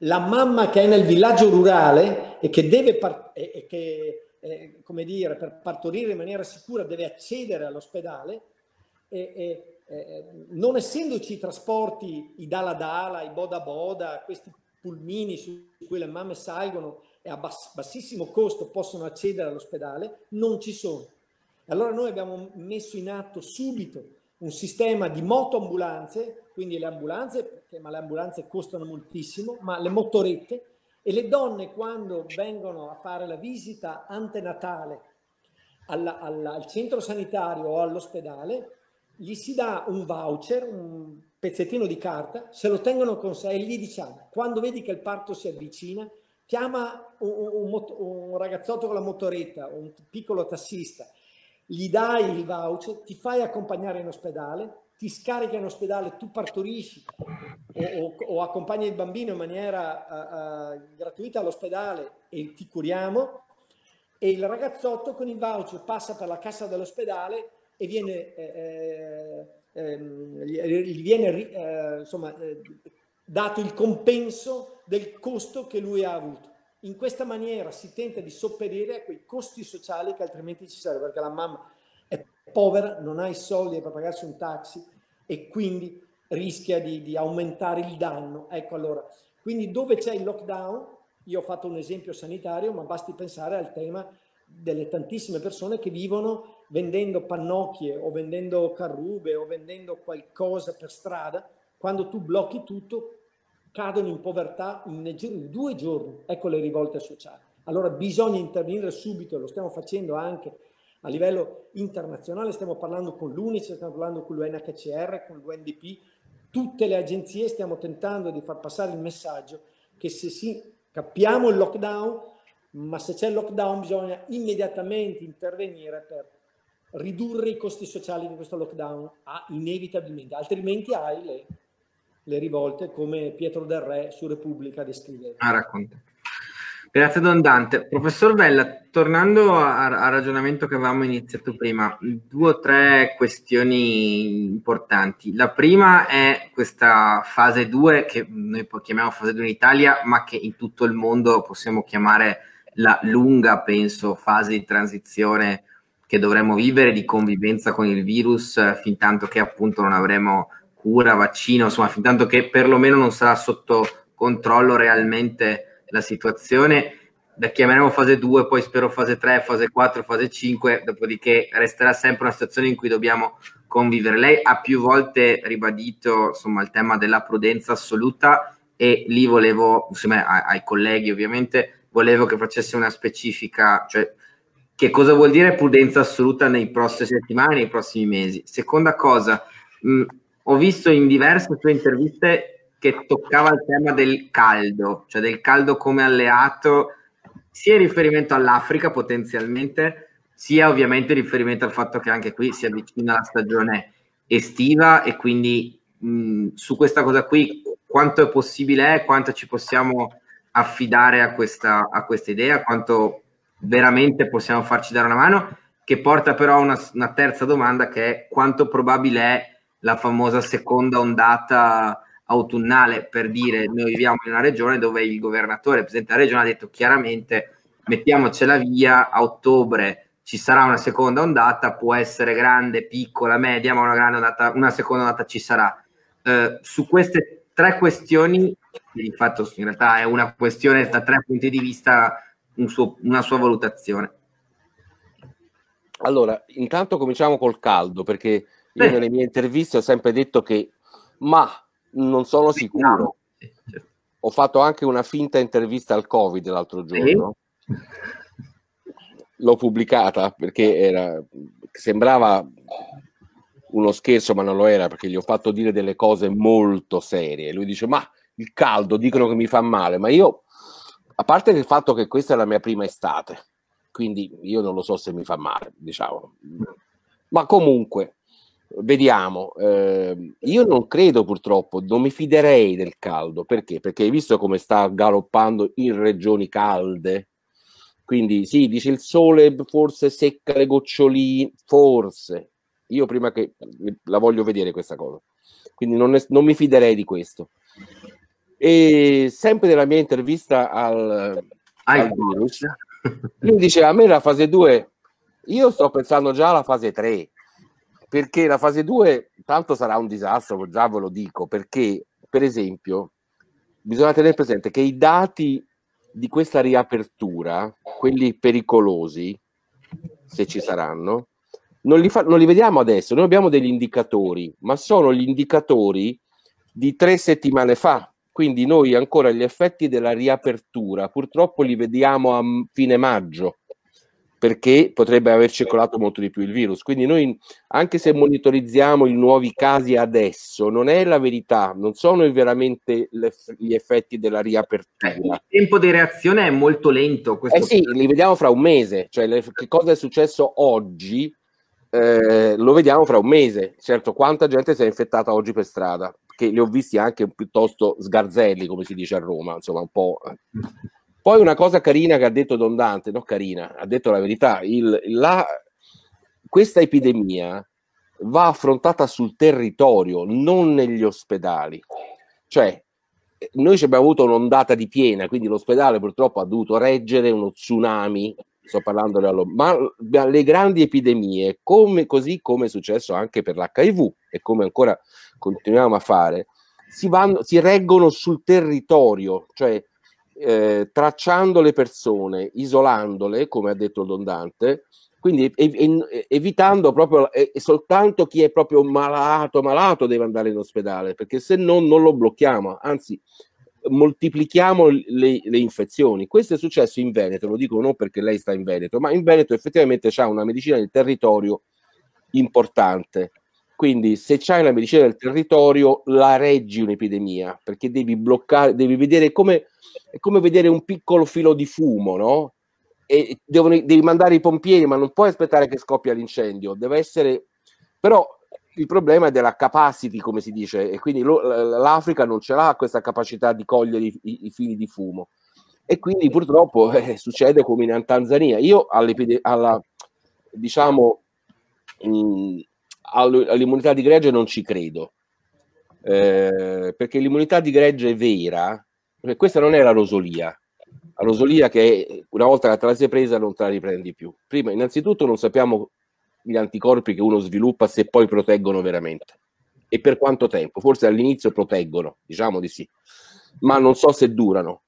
la mamma che è nel villaggio rurale e che deve, par- e, che, eh, come dire, per partorire in maniera sicura deve accedere all'ospedale, e, e, eh, non essendoci i trasporti, i dala dala, i boda boda, questi pulmini su cui le mamme salgono e a bass- bassissimo costo possono accedere all'ospedale, non ci sono. Allora noi abbiamo messo in atto subito un sistema di motoambulanze, quindi le ambulanze, ma le ambulanze costano moltissimo, ma le motorette e le donne quando vengono a fare la visita antenatale alla, alla, al centro sanitario o all'ospedale, gli si dà un voucher, un pezzettino di carta, se lo tengono con sé e gli diciamo, quando vedi che il parto si avvicina, chiama un, un, un ragazzotto con la motoretta, un piccolo tassista, gli dai il voucher, ti fai accompagnare in ospedale, ti scarica in ospedale, tu partorisci o, o, o accompagni il bambino in maniera uh, uh, gratuita all'ospedale e ti curiamo e il ragazzotto con il voucher passa per la cassa dell'ospedale e viene, eh, eh, gli viene eh, insomma, eh, dato il compenso del costo che lui ha avuto. In questa maniera si tenta di sopperire a quei costi sociali che altrimenti ci sarebbero, perché la mamma è povera, non ha i soldi per pagarsi un taxi e quindi rischia di, di aumentare il danno. Ecco allora, quindi dove c'è il lockdown io ho fatto un esempio sanitario, ma basti pensare al tema delle tantissime persone che vivono vendendo pannocchie o vendendo carrube o vendendo qualcosa per strada. Quando tu blocchi tutto, cadono in povertà in due giorni. Ecco le rivolte sociali. Allora bisogna intervenire subito, lo stiamo facendo anche a livello internazionale, stiamo parlando con l'UNICEF, stiamo parlando con l'UNHCR, con l'UNDP, tutte le agenzie stiamo tentando di far passare il messaggio che se si Capiamo il lockdown, ma se c'è il lockdown bisogna immediatamente intervenire per ridurre i costi sociali di questo lockdown, ah, inevitabilmente, altrimenti hai le, le, rivolte come Pietro Del Re su Repubblica descriveva. Ah. Grazie Don Dante. Professor Vella, tornando al ragionamento che avevamo iniziato prima, due o tre questioni importanti. La prima è questa fase 2 che noi chiamiamo fase 2 in Italia, ma che in tutto il mondo possiamo chiamare la lunga, penso, fase di transizione che dovremo vivere di convivenza con il virus fin tanto che appunto non avremo cura, vaccino, insomma, fin tanto che perlomeno non sarà sotto controllo realmente la situazione, la chiameremo fase 2, poi spero fase 3, fase 4, fase 5, dopodiché resterà sempre una situazione in cui dobbiamo convivere. Lei ha più volte ribadito insomma, il tema della prudenza assoluta e lì volevo, insieme ai colleghi ovviamente, volevo che facesse una specifica, cioè che cosa vuol dire prudenza assoluta nei prossimi settimane, nei prossimi mesi. Seconda cosa, mh, ho visto in diverse sue interviste che toccava il tema del caldo, cioè del caldo come alleato, sia in riferimento all'Africa potenzialmente, sia ovviamente in riferimento al fatto che anche qui si avvicina la stagione estiva e quindi mh, su questa cosa qui quanto è possibile quanto ci possiamo affidare a questa, a questa idea, quanto veramente possiamo farci dare una mano, che porta però a una, una terza domanda che è quanto probabile è la famosa seconda ondata autunnale per dire noi viviamo in una regione dove il governatore, il presidente della regione ha detto chiaramente mettiamocela via, a ottobre ci sarà una seconda ondata, può essere grande, piccola, media, ma una, grande ondata, una seconda ondata ci sarà. Eh, su queste tre questioni, di fatto in realtà è una questione da tre punti di vista, un suo, una sua valutazione. Allora, intanto cominciamo col caldo, perché io eh. nelle mie interviste ho sempre detto che ma non sono sicuro. Ho fatto anche una finta intervista al Covid l'altro giorno. L'ho pubblicata perché era, sembrava uno scherzo, ma non lo era perché gli ho fatto dire delle cose molto serie. Lui dice: Ma il caldo dicono che mi fa male, ma io, a parte il fatto che questa è la mia prima estate, quindi io non lo so se mi fa male, diciamo. Ma comunque, Vediamo, eh, io non credo purtroppo, non mi fiderei del caldo, perché? Perché hai visto come sta galoppando in regioni calde? Quindi sì, dice il sole forse secca le goccioline, forse. Io prima che la voglio vedere questa cosa. Quindi non, è, non mi fiderei di questo. E sempre nella mia intervista al, al virus, lui dice a me la fase 2, io sto pensando già alla fase 3 perché la fase 2 tanto sarà un disastro, già ve lo dico, perché per esempio bisogna tenere presente che i dati di questa riapertura, quelli pericolosi, se ci saranno, non li, fa, non li vediamo adesso, noi abbiamo degli indicatori, ma sono gli indicatori di tre settimane fa, quindi noi ancora gli effetti della riapertura purtroppo li vediamo a fine maggio perché potrebbe aver circolato molto di più il virus. Quindi noi, anche se monitorizziamo i nuovi casi adesso, non è la verità, non sono veramente gli effetti della riapertura. Il tempo di reazione è molto lento. Eh sì, li vediamo fra un mese, cioè le, che cosa è successo oggi eh, lo vediamo fra un mese. Certo, quanta gente si è infettata oggi per strada, che li ho visti anche piuttosto sgarzelli, come si dice a Roma, insomma un po'... Eh. Poi una cosa carina che ha detto Don Dante, no carina, ha detto la verità, il, la, questa epidemia va affrontata sul territorio, non negli ospedali. Cioè, noi abbiamo avuto un'ondata di piena, quindi l'ospedale purtroppo ha dovuto reggere uno tsunami, sto parlando della ma le grandi epidemie, come, così come è successo anche per l'HIV e come ancora continuiamo a fare, si, vanno, si reggono sul territorio, cioè eh, tracciando le persone, isolandole, come ha detto Don Dante, quindi ev- evitando proprio eh, soltanto chi è proprio malato, malato deve andare in ospedale, perché se no non lo blocchiamo, anzi moltiplichiamo le, le, infezioni. Questo è successo in Veneto, lo dico non perché lei sta in Veneto, ma in Veneto effettivamente c'è una medicina del territorio importante. Quindi se c'hai la medicina del territorio la reggi un'epidemia, perché devi bloccare, devi vedere come come vedere un piccolo filo di fumo, no? E devono, devi mandare i pompieri, ma non puoi aspettare che scoppia l'incendio, deve essere... Però il problema è della capacity, come si dice, e quindi lo, l'Africa non ce l'ha questa capacità di cogliere i, i, fili di fumo. E quindi purtroppo eh, succede come in Tanzania. Io alla, diciamo, mh, all'immunità di gregge non ci credo. Eh, perché l'immunità di gregge è vera questa non è la rosolia. La rosolia che una volta che te la sei presa non te la riprendi più. Prima, innanzitutto, non sappiamo gli anticorpi che uno sviluppa se poi proteggono veramente e per quanto tempo. Forse all'inizio proteggono, diciamo di sì, ma non so se durano.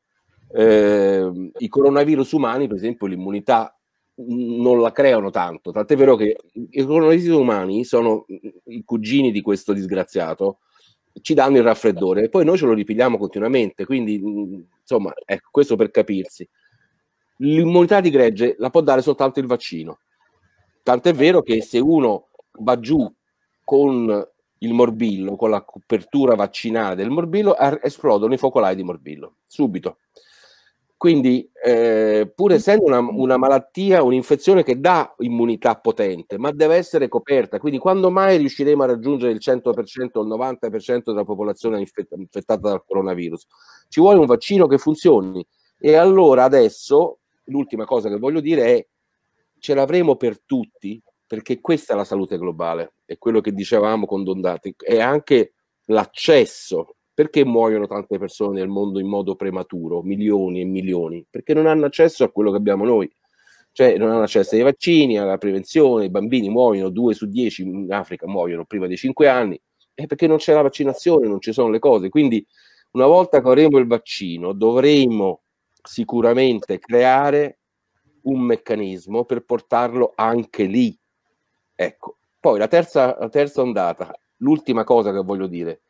Eh, I coronavirus umani, per esempio, l'immunità non la creano tanto. Tant'è vero che i coronavirus umani sono i cugini di questo disgraziato ci danno il raffreddore e poi noi ce lo ripigliamo continuamente. Quindi, insomma, ecco, questo per capirsi. L'immunità di gregge la può dare soltanto il vaccino. Tant'è vero che se uno va giù con il morbillo, con la copertura vaccinale del morbillo, esplodono i focolai di morbillo, subito. Quindi, eh, pur essendo una, una, malattia, un'infezione che dà immunità potente, ma deve essere coperta. Quindi, quando mai riusciremo a raggiungere il 100% o il 90% della popolazione infett- infettata dal coronavirus? Ci vuole un vaccino che funzioni. E allora adesso, l'ultima cosa che voglio dire è, ce l'avremo per tutti, perché questa è la salute globale, è quello che dicevamo con Dondati, è anche l'accesso perché muoiono tante persone nel mondo in modo prematuro, milioni e milioni? Perché non hanno accesso a quello che abbiamo noi. Cioè non hanno accesso ai vaccini, alla prevenzione, i bambini muoiono, due su dieci in Africa muoiono prima dei cinque anni, è perché non c'è la vaccinazione, non ci sono le cose. Quindi una volta che avremo il vaccino dovremo sicuramente creare un meccanismo per portarlo anche lì. Ecco, poi la terza, la terza ondata, l'ultima cosa che voglio dire,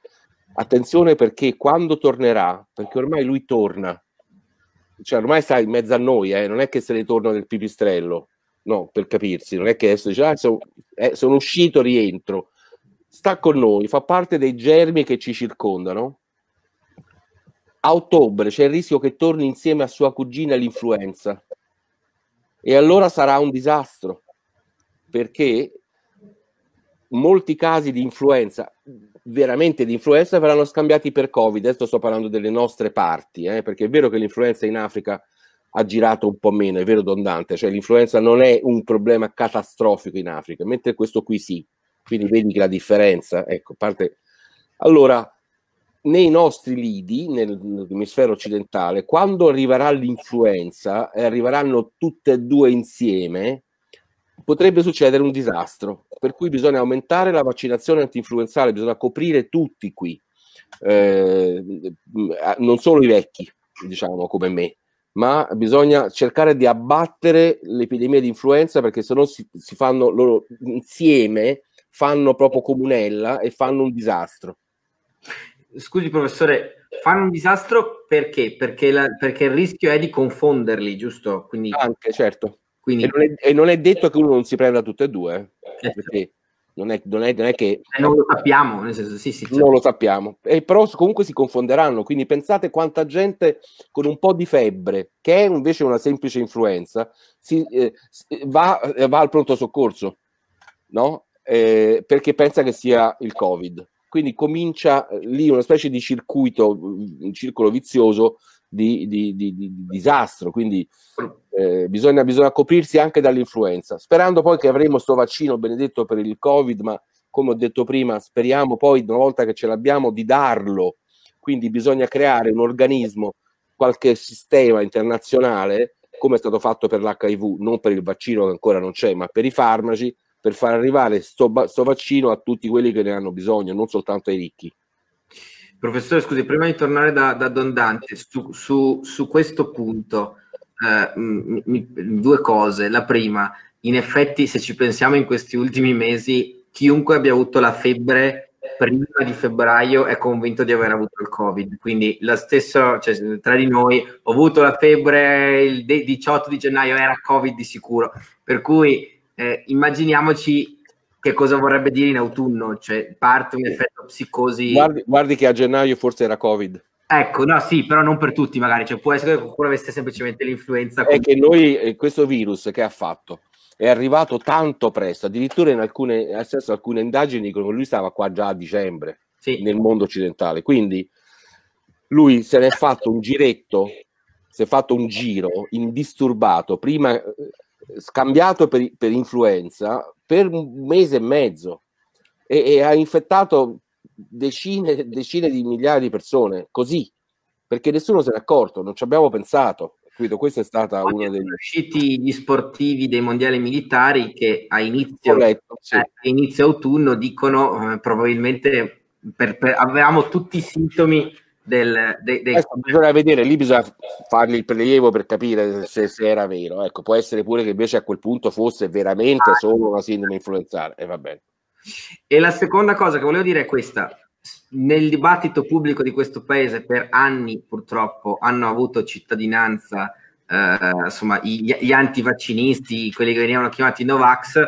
Attenzione perché quando tornerà, perché ormai lui torna, cioè ormai sta in mezzo a noi, eh, non è che se ne torna nel pipistrello, no, per capirsi, non è che adesso dice, ah, sono, eh, sono uscito, rientro, sta con noi, fa parte dei germi che ci circondano. A ottobre c'è il rischio che torni insieme a sua cugina l'influenza e allora sarà un disastro perché molti casi di influenza veramente di influenza verranno scambiati per Covid. Adesso sto parlando delle nostre parti, eh, perché è vero che l'influenza in Africa ha girato un po' meno, è vero Don Dante, cioè l'influenza non è un problema catastrofico in Africa, mentre questo qui sì. Quindi vedi che la differenza, ecco, parte... Allora, nei nostri lidi, nell'emisfero occidentale, quando arriverà l'influenza e arriveranno tutte e due insieme, potrebbe succedere un disastro, per cui bisogna aumentare la vaccinazione antinfluenzale, bisogna coprire tutti qui, eh, non solo i vecchi, diciamo come me, ma bisogna cercare di abbattere l'epidemia di influenza perché se no si, si fanno loro insieme, fanno proprio comunella e fanno un disastro. Scusi professore, fanno un disastro perché? Perché, la, perché il rischio è di confonderli, giusto? Quindi... Anche, certo. Quindi... E, non è, e, non è, detto che uno non si prenda tutte e due, eh, perché non è, non, è, non è, che... Eh, non lo sappiamo, nel senso, sì, sì. Certo. Non lo sappiamo, e però comunque si confonderanno, quindi pensate quanta gente con un po' di febbre, che è invece una semplice influenza, si, eh, va, eh, va, al pronto soccorso, no? Eh, perché pensa che sia il Covid. Quindi comincia eh, lì una specie di circuito, un circolo vizioso di, di, di, di disastro. Quindi eh, bisogna, bisogna, coprirsi anche dall'influenza, sperando poi che avremo questo vaccino benedetto per il Covid, ma come ho detto prima, speriamo poi una volta che ce l'abbiamo di darlo. Quindi bisogna creare un organismo, qualche sistema internazionale, come è stato fatto per l'HIV, non per il vaccino che ancora non c'è, ma per i farmaci, per far arrivare questo vaccino a tutti quelli che ne hanno bisogno, non soltanto ai ricchi. Professore, scusi, prima di tornare da, da Don Dante, su, su, su questo punto, eh, mi, due cose. La prima, in effetti, se ci pensiamo in questi ultimi mesi, chiunque abbia avuto la febbre prima di febbraio è convinto di aver avuto il Covid. Quindi la stessa, cioè, tra di noi, ho avuto la febbre il 18 di gennaio, era Covid di sicuro. Per cui eh, immaginiamoci che cosa vorrebbe dire in autunno, cioè parte un effetto psicosi. Guardi, guardi che a gennaio forse era Covid. Ecco, no, sì, però non per tutti magari, cioè può essere che qualcuno avesse semplicemente l'influenza. È che noi, eh, questo virus che ha fatto, è arrivato tanto presto, addirittura in alcune, accesso alcune indagini dicono che lui stava qua già a dicembre sì. nel mondo occidentale, quindi lui se ne è fatto un giretto, si è fatto un giro indisturbato, prima eh, scambiato per, per influenza per un mese e mezzo e, e ha infettato decine, decine di migliaia di persone così perché nessuno se n'è accorto, non ci abbiamo pensato. Quindi questa è stata Poi una degli usciti gli sportivi dei mondiali militari che a inizio, letto, sì. eh, inizio autunno dicono eh, probabilmente per, per, avevamo tutti i sintomi del, de, de... Bisogna vedere, lì bisogna fargli il prelievo per capire se, se, era vero. Ecco, può essere pure che invece a quel punto fosse veramente ah. solo una sindrome influenzale e va bene. E la seconda cosa che volevo dire è questa. Nel dibattito pubblico di questo paese per anni purtroppo hanno avuto cittadinanza eh, insomma gli, gli antivaccinisti, quelli che venivano chiamati Novax,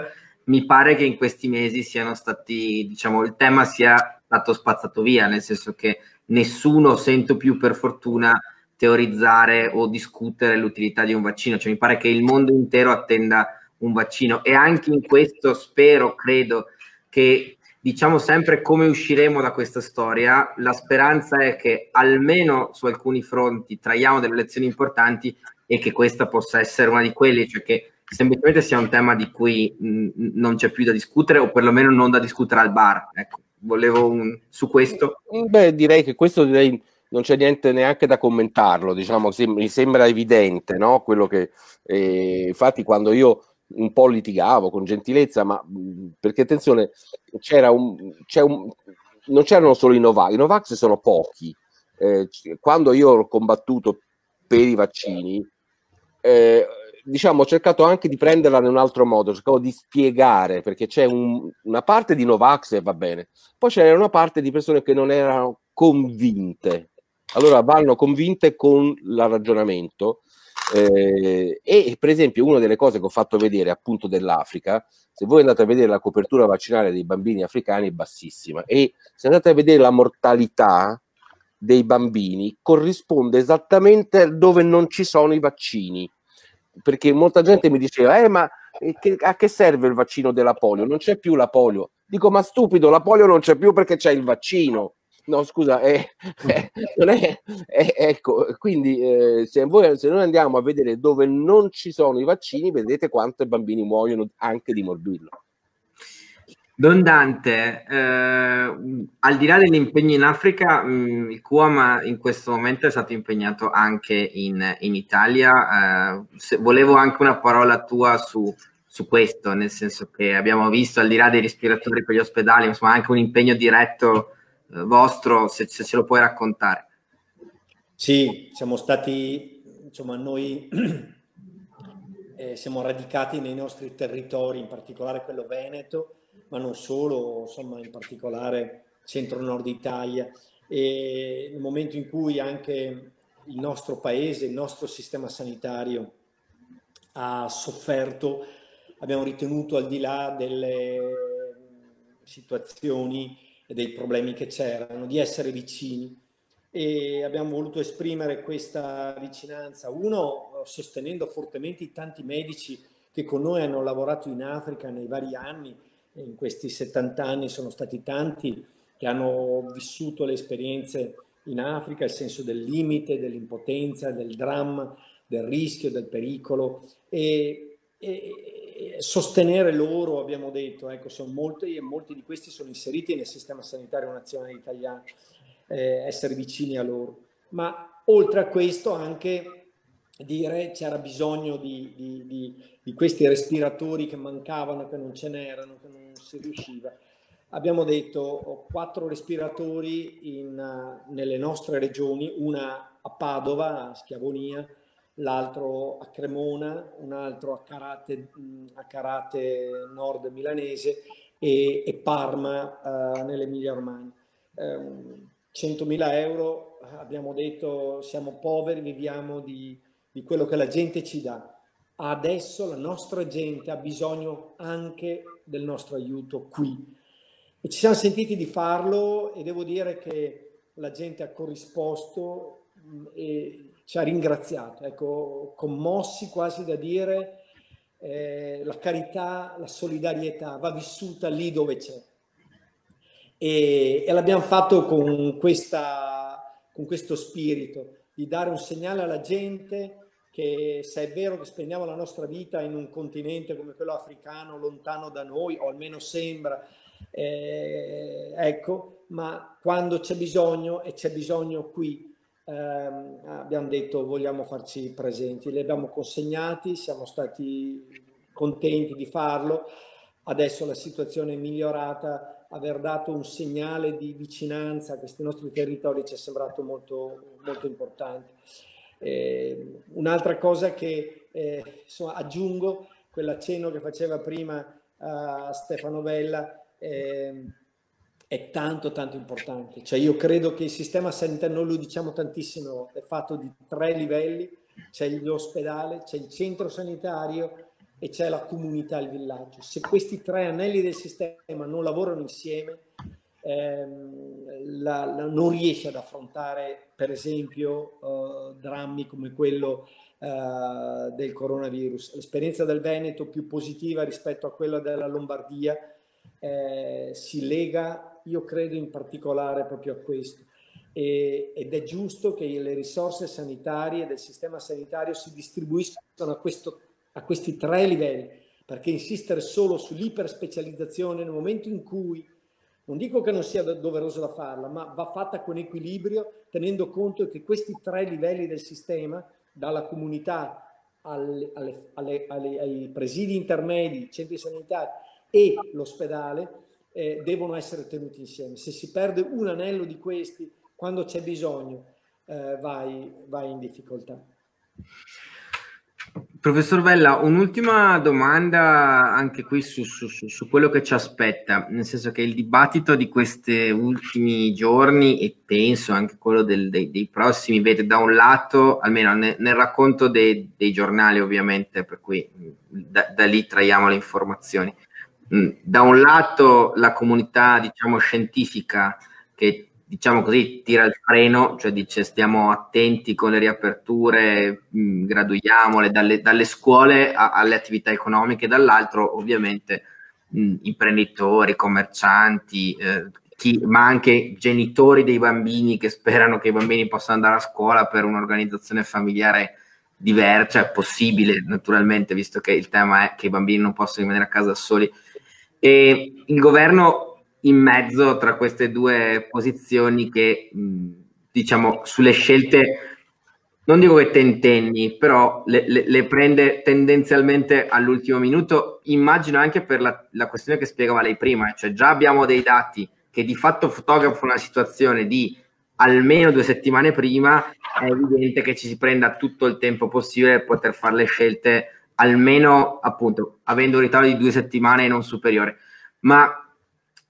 mi pare che in questi mesi siano stati, diciamo, il tema sia stato spazzato via, nel senso che nessuno sento più per fortuna teorizzare o discutere l'utilità di un vaccino, cioè mi pare che il mondo intero attenda un vaccino e anche in questo spero, credo che diciamo sempre come usciremo da questa storia. La speranza è che almeno su alcuni fronti traiamo delle lezioni importanti e che questa possa essere una di quelle, cioè che semplicemente sia un tema di cui mh, non c'è più da discutere o perlomeno non da discutere al bar. Ecco, volevo un, su questo. Beh, direi che questo direi non c'è niente neanche da commentarlo, diciamo, mi sembra evidente, no? Quello che eh, infatti quando io un po' litigavo con gentilezza, ma perché attenzione, c'era un, c'è un, non c'erano solo i Novax, i Novax sono pochi. Eh, quando io ho combattuto per i vaccini, eh, diciamo, ho cercato anche di prenderla in un altro modo, cercavo di spiegare perché c'è un, una parte di Novax e va bene, poi c'era una parte di persone che non erano convinte. Allora vanno convinte con il ragionamento eh, e per esempio una delle cose che ho fatto vedere appunto dell'Africa, se voi andate a vedere la copertura vaccinale dei bambini africani è bassissima e se andate a vedere la mortalità dei bambini corrisponde esattamente dove non ci sono i vaccini. Perché molta gente mi diceva, eh ma che, a che serve il vaccino della polio? Non c'è più la polio. Dico, ma stupido, la polio non c'è più perché c'è il vaccino. No, scusa, è, è, non è, ecco, quindi eh, se, voi, se noi andiamo a vedere dove non ci sono i vaccini, vedete quanti bambini muoiono anche di morbillo. Don Dante, eh, al di là dell'impegno in Africa, mh, mm, il QAM in questo momento è stato impegnato anche in, in Italia. Eh, se, volevo anche una parola tua su, su questo, nel senso che abbiamo visto al di là dei respiratori per gli ospedali, insomma anche un impegno diretto eh, vostro, se, se, ce lo puoi raccontare. Sì, siamo stati, insomma, noi eh, siamo radicati nei nostri territori, in particolare quello veneto, ma non solo, insomma, in particolare centro-nord Italia. E nel momento in cui anche il nostro paese, il nostro sistema sanitario ha sofferto, abbiamo ritenuto al di là delle situazioni e dei problemi che c'erano, di essere vicini e abbiamo voluto esprimere questa vicinanza, uno sostenendo fortemente i tanti medici che con noi hanno lavorato in Africa nei vari anni, in questi 70 anni sono stati tanti che hanno vissuto le esperienze in Africa, il senso del limite, dell'impotenza, del dramma, del rischio, del pericolo e, e, sostenere loro, abbiamo detto, ecco, sono molti e molti di questi sono inseriti nel sistema sanitario nazionale italiano, eh, essere vicini a loro. Ma oltre a questo anche dire c'era bisogno di, di, di, di questi respiratori che mancavano, che non ce n'erano, che non si riusciva abbiamo detto quattro respiratori in, nelle nostre regioni, una a Padova, a Schiavonia, l'altro a Cremona, un altro a Carate, a Carate nord milanese e, e Parma uh, nell'Emilia Romagna. Um, 100.000 euro, abbiamo detto siamo poveri, viviamo di, di quello che la gente ci dà. Adesso la nostra gente ha bisogno anche del nostro aiuto qui e ci siamo sentiti di farlo e devo dire che la gente ha corrisposto mm, e ci ha ringraziato, ecco, commossi quasi da dire eh, la carità, la solidarietà va vissuta lì dove c'è. E, e l'abbiamo fatto con, questa, con questo spirito di dare un segnale alla gente che se è vero che spendiamo la nostra vita in un continente come quello africano, lontano da noi, o almeno sembra, eh, ecco, ma quando c'è bisogno e c'è bisogno qui, ehm, abbiamo detto vogliamo farci presenti, li abbiamo consegnati, siamo stati contenti di farlo, adesso la situazione è migliorata, aver dato un segnale di vicinanza a questi nostri territori ci è sembrato molto, molto importante. Eh, un'altra cosa che eh, insomma, aggiungo, quell'accenno che faceva prima uh, Stefano Vella, eh, è tanto tanto importante. Cioè io credo che il sistema sanitario, noi lo diciamo tantissimo, è fatto di tre livelli, c'è l'ospedale, c'è il centro sanitario e c'è la comunità, il villaggio. Se questi tre anelli del sistema non lavorano insieme, ehm, la, la, non riesce ad affrontare per esempio uh, drammi come quello uh, del coronavirus. L'esperienza del Veneto più positiva rispetto a quella della Lombardia eh, si lega, io credo in particolare proprio a questo. E, ed è giusto che le risorse sanitarie del sistema sanitario si distribuiscano a, questo, a questi tre livelli, perché insistere solo sull'iperspecializzazione nel momento in cui, non dico che non sia doveroso da farla, ma va fatta con equilibrio, tenendo conto che questi tre livelli del sistema, dalla comunità alle, alle, alle, ai presidi intermedi, centri sanitari, e l'ospedale eh, devono essere tenuti insieme. Se si perde un anello di questi, quando c'è bisogno, eh, vai, vai in difficoltà. Professor Vella, un'ultima domanda anche qui su, su, su, quello che ci aspetta, nel senso che il dibattito di questi ultimi giorni e penso anche quello del, dei, dei, prossimi vede da un lato, almeno nel, nel racconto dei, dei, giornali ovviamente, per cui da, da lì traiamo le informazioni, Mm, da un lato la comunità diciamo scientifica che diciamo così tira il freno, cioè dice stiamo attenti con le riaperture, mm, graduiamole dalle, dalle scuole a, alle attività economiche, dall'altro ovviamente mh, mm, imprenditori, commercianti, eh, chi, ma anche genitori dei bambini che sperano che i bambini possano andare a scuola per un'organizzazione familiare diversa, cioè possibile naturalmente, visto che il tema è che i bambini non possono rimanere a casa soli. E il governo in mezzo tra queste due posizioni che, diciamo, sulle scelte non dico che tentenni, però le, le, le, prende tendenzialmente all'ultimo minuto. Immagino anche per la, la, questione che spiegava lei prima, cioè già abbiamo dei dati che di fatto fotografano una situazione di almeno due settimane prima, è evidente che ci si prenda tutto il tempo possibile per poter fare le scelte, almeno appunto avendo un ritardo di due settimane e non superiore. Ma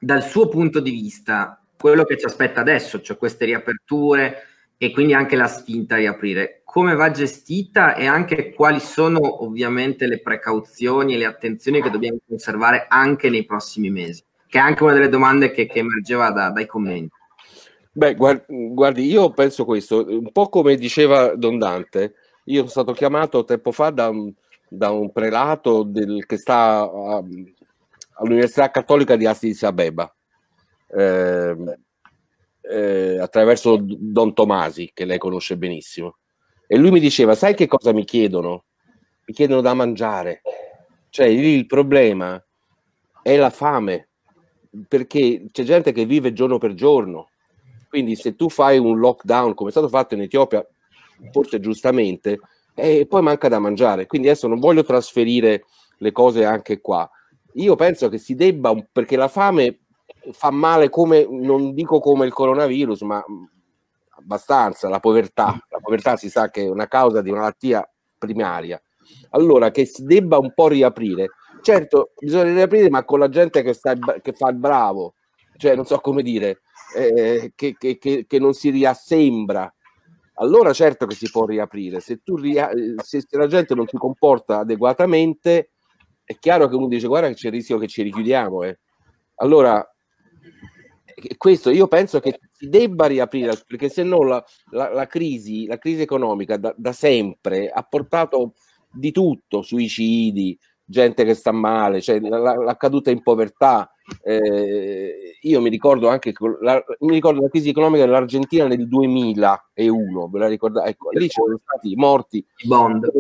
dal suo punto di vista, quello che ci aspetta adesso, cioè queste riaperture, e quindi anche la spinta a riaprire. Come va gestita e anche quali sono ovviamente le precauzioni e le attenzioni che dobbiamo conservare anche nei prossimi mesi? Che è anche una delle domande che, che emergeva da, dai commenti. Beh, guardi, io penso questo, un po' come diceva Don Dante, io sono stato chiamato tempo fa da un, da un prelato del, che sta a, all'Università Cattolica di Addis Abeba. Eh, eh, attraverso Don Tomasi, che lei conosce benissimo. E lui mi diceva: Sai che cosa mi chiedono? Mi chiedono da mangiare. Cioè, lì il problema è la fame, perché c'è gente che vive giorno per giorno. Quindi, se tu fai un lockdown come è stato fatto in Etiopia, forse giustamente, e eh, poi manca da mangiare. Quindi adesso non voglio trasferire le cose anche qua. Io penso che si debba, perché la fame fa male come, non dico come il coronavirus, ma abbastanza, la povertà. La povertà si sa che è una causa di malattia primaria. Allora, che si debba un po' riaprire. Certo, bisogna riaprire, ma con la gente che, sta, che fa il bravo, cioè non so come dire, eh, che, che, che, non si riassembra. Allora certo che si può riaprire. Se, tu ria- se, se la gente non si comporta adeguatamente, è chiaro che uno dice guarda che c'è il rischio che ci richiudiamo. Eh. Allora questo io penso che si debba riaprire perché se no la, la, la, crisi, la crisi economica da, da, sempre ha portato di tutto, suicidi, gente che sta male, cioè la, la caduta in povertà. Eh, io mi ricordo anche la, mi ricordo la crisi economica dell'Argentina nel 2001, ve la ricordate? Ecco, lì c'erano stati morti. Bond.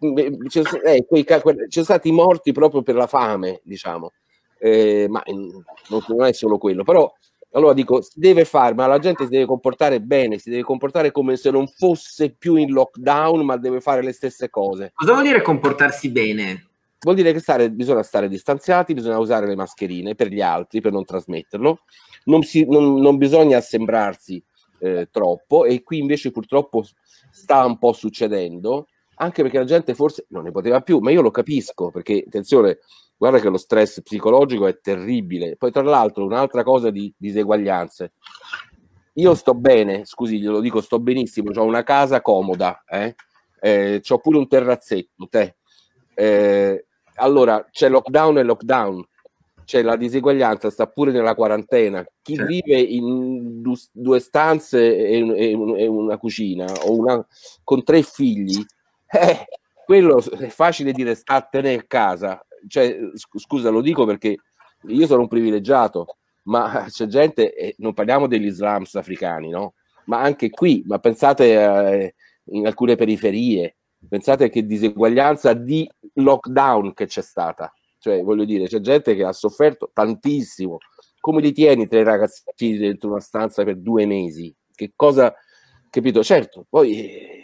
Eh, quei, c'erano stati morti proprio per la fame, diciamo. Eh, ma non, non è solo quello, però allora dico, si deve fare, ma la gente si deve comportare bene, si deve comportare come se non fosse più in lockdown, ma deve fare le stesse cose. Cosa vuol dire comportarsi bene? Vuol dire che stare, bisogna stare distanziati, bisogna usare le mascherine per gli altri, per non trasmetterlo, non, si, non, non bisogna assembrarsi eh, troppo e qui invece purtroppo sta un po' succedendo, anche perché la gente forse non ne poteva più, ma io lo capisco, perché attenzione, guarda che lo stress psicologico è terribile. Poi, tra l'altro, un'altra cosa di diseguaglianze. Io sto bene, scusi, glielo dico, sto benissimo, ho una casa comoda, eh? Eh, ho pure un terrazzetto, te. Eh, allora, c'è lockdown e lockdown, c'è la diseguaglianza, sta pure nella quarantena. Chi certo. vive in du- due stanze e, e, e, una cucina o una, con tre figli, eh, quello è facile dire statene a casa, cioè, scusa, lo dico perché io sono un privilegiato, ma c'è gente, e non parliamo degli slums africani, no? Ma anche qui, ma pensate eh, in alcune periferie, pensate che diseguaglianza di lockdown che c'è stata. Cioè, voglio dire, c'è gente che ha sofferto tantissimo. Come li tieni tre ragazzini dentro una stanza per due mesi? Che cosa, capito? Certo, poi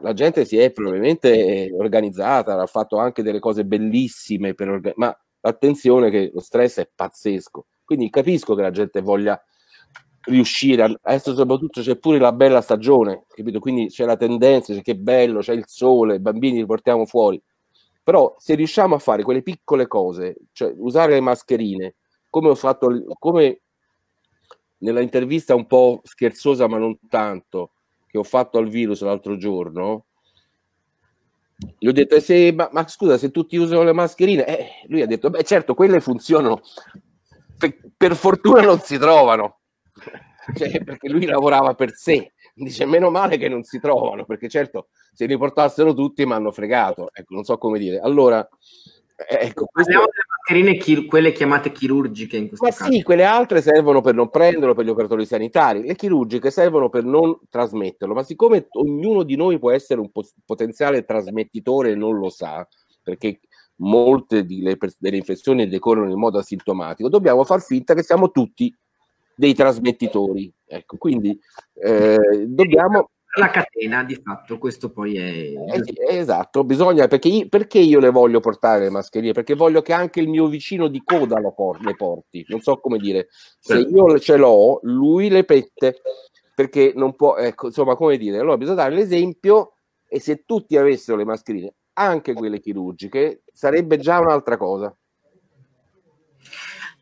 la gente si è probabilmente organizzata, ha fatto anche delle cose bellissime, per orga- ma attenzione che lo stress è pazzesco. Quindi capisco che la gente voglia riuscire, adesso soprattutto c'è pure la bella stagione, capito? Quindi c'è la tendenza, c'è che bello, c'è il sole, i bambini li portiamo fuori. Però se riusciamo a fare quelle piccole cose, cioè usare le mascherine, come ho fatto, come nella intervista un po' scherzosa ma non tanto, che ho fatto al virus l'altro giorno, gli ho detto, se, ma, ma, scusa, se tutti usano le mascherine, eh, lui ha detto, beh certo, quelle funzionano, per, per fortuna non si trovano, cioè, perché lui lavorava per sé, dice, meno male che non si trovano, perché certo, se li portassero tutti mi hanno fregato, ecco, non so come dire. Allora, eh, ecco, Parliamo delle mascherine, quelle chiamate chirurgiche in questo Ma caso. sì, quelle altre servono per non prenderlo per gli operatori sanitari, le chirurgiche servono per non trasmetterlo, ma siccome ognuno di noi può essere un po- potenziale trasmettitore e non lo sa, perché molte delle, delle infezioni decorrono in modo asintomatico, dobbiamo far finta che siamo tutti dei trasmettitori. Ecco, quindi eh, dobbiamo la catena di fatto, questo poi è... Eh sì, esatto, bisogna, perché io, perché io, le voglio portare le mascherine? Perché voglio che anche il mio vicino di coda por- le porti, non so come dire, se io ce l'ho, lui le pette, perché non può, ecco, insomma, come dire, allora bisogna dare l'esempio e se tutti avessero le mascherine, anche quelle chirurgiche, sarebbe già un'altra cosa.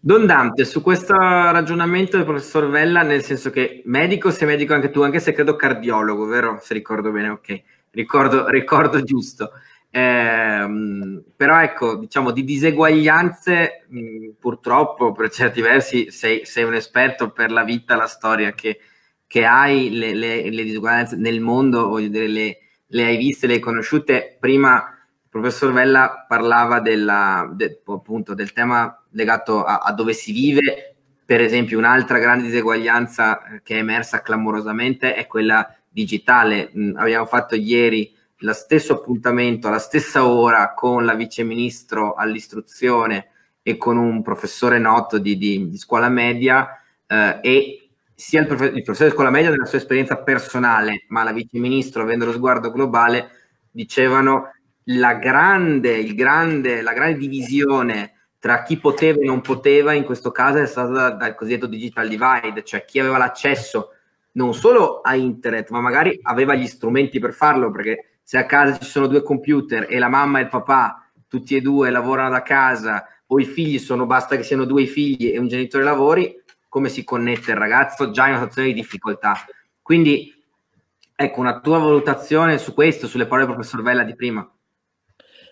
Don Dante, su questo ragionamento del professor Vella, nel senso che medico, sei medico anche tu, anche se credo cardiologo, vero? Se ricordo bene, ok, ricordo, ricordo giusto. Eh, però ecco, diciamo di diseguaglianze, mh, purtroppo per certi versi sei, sei, un esperto per la vita, la storia che, che hai, le, le, le, diseguaglianze nel mondo, le, le hai viste, le hai conosciute. Prima il professor Vella parlava della, de, appunto, del tema legato a, a, dove si vive. Per esempio, un'altra grande diseguaglianza eh, che è emersa clamorosamente è quella digitale. Mm, abbiamo fatto ieri lo stesso appuntamento alla stessa ora con la viceministro all'istruzione e con un professore noto di, di, di scuola media eh, e sia il, prof- il, professore di scuola media nella sua esperienza personale, ma la viceministro avendo lo sguardo globale, dicevano la grande, grande, la grande divisione tra chi poteva e non poteva in questo caso è stata dal cosiddetto digital divide, cioè chi aveva l'accesso non solo a internet, ma magari aveva gli strumenti per farlo, perché se a casa ci sono due computer e la mamma e il papà, tutti e due lavorano da casa, o i figli sono, basta che siano due figli e un genitore lavori, come si connette il ragazzo già in una situazione di difficoltà. Quindi, ecco, una tua valutazione su questo, sulle parole del professor Vella di prima.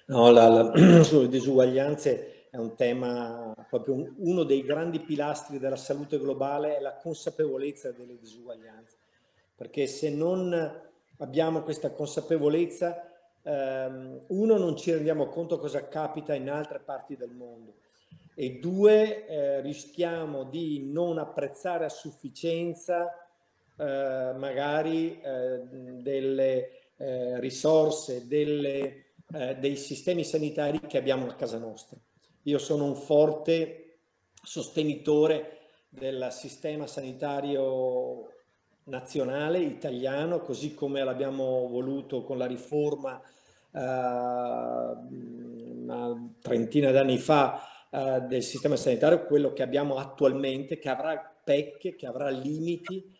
No, la, la, sulle disuguaglianze è un tema, proprio uno dei grandi pilastri della salute globale è la consapevolezza delle disuguaglianze, perché se non abbiamo questa consapevolezza, ehm, uno non ci rendiamo conto cosa capita in altre parti del mondo e due eh, rischiamo di non apprezzare a sufficienza eh, magari eh, delle eh, risorse, delle, eh, dei sistemi sanitari che abbiamo a casa nostra. Io sono un forte sostenitore del sistema sanitario nazionale italiano, così come l'abbiamo voluto con la riforma eh, una trentina d'anni fa eh, del sistema sanitario, quello che abbiamo attualmente, che avrà pecche, che avrà limiti,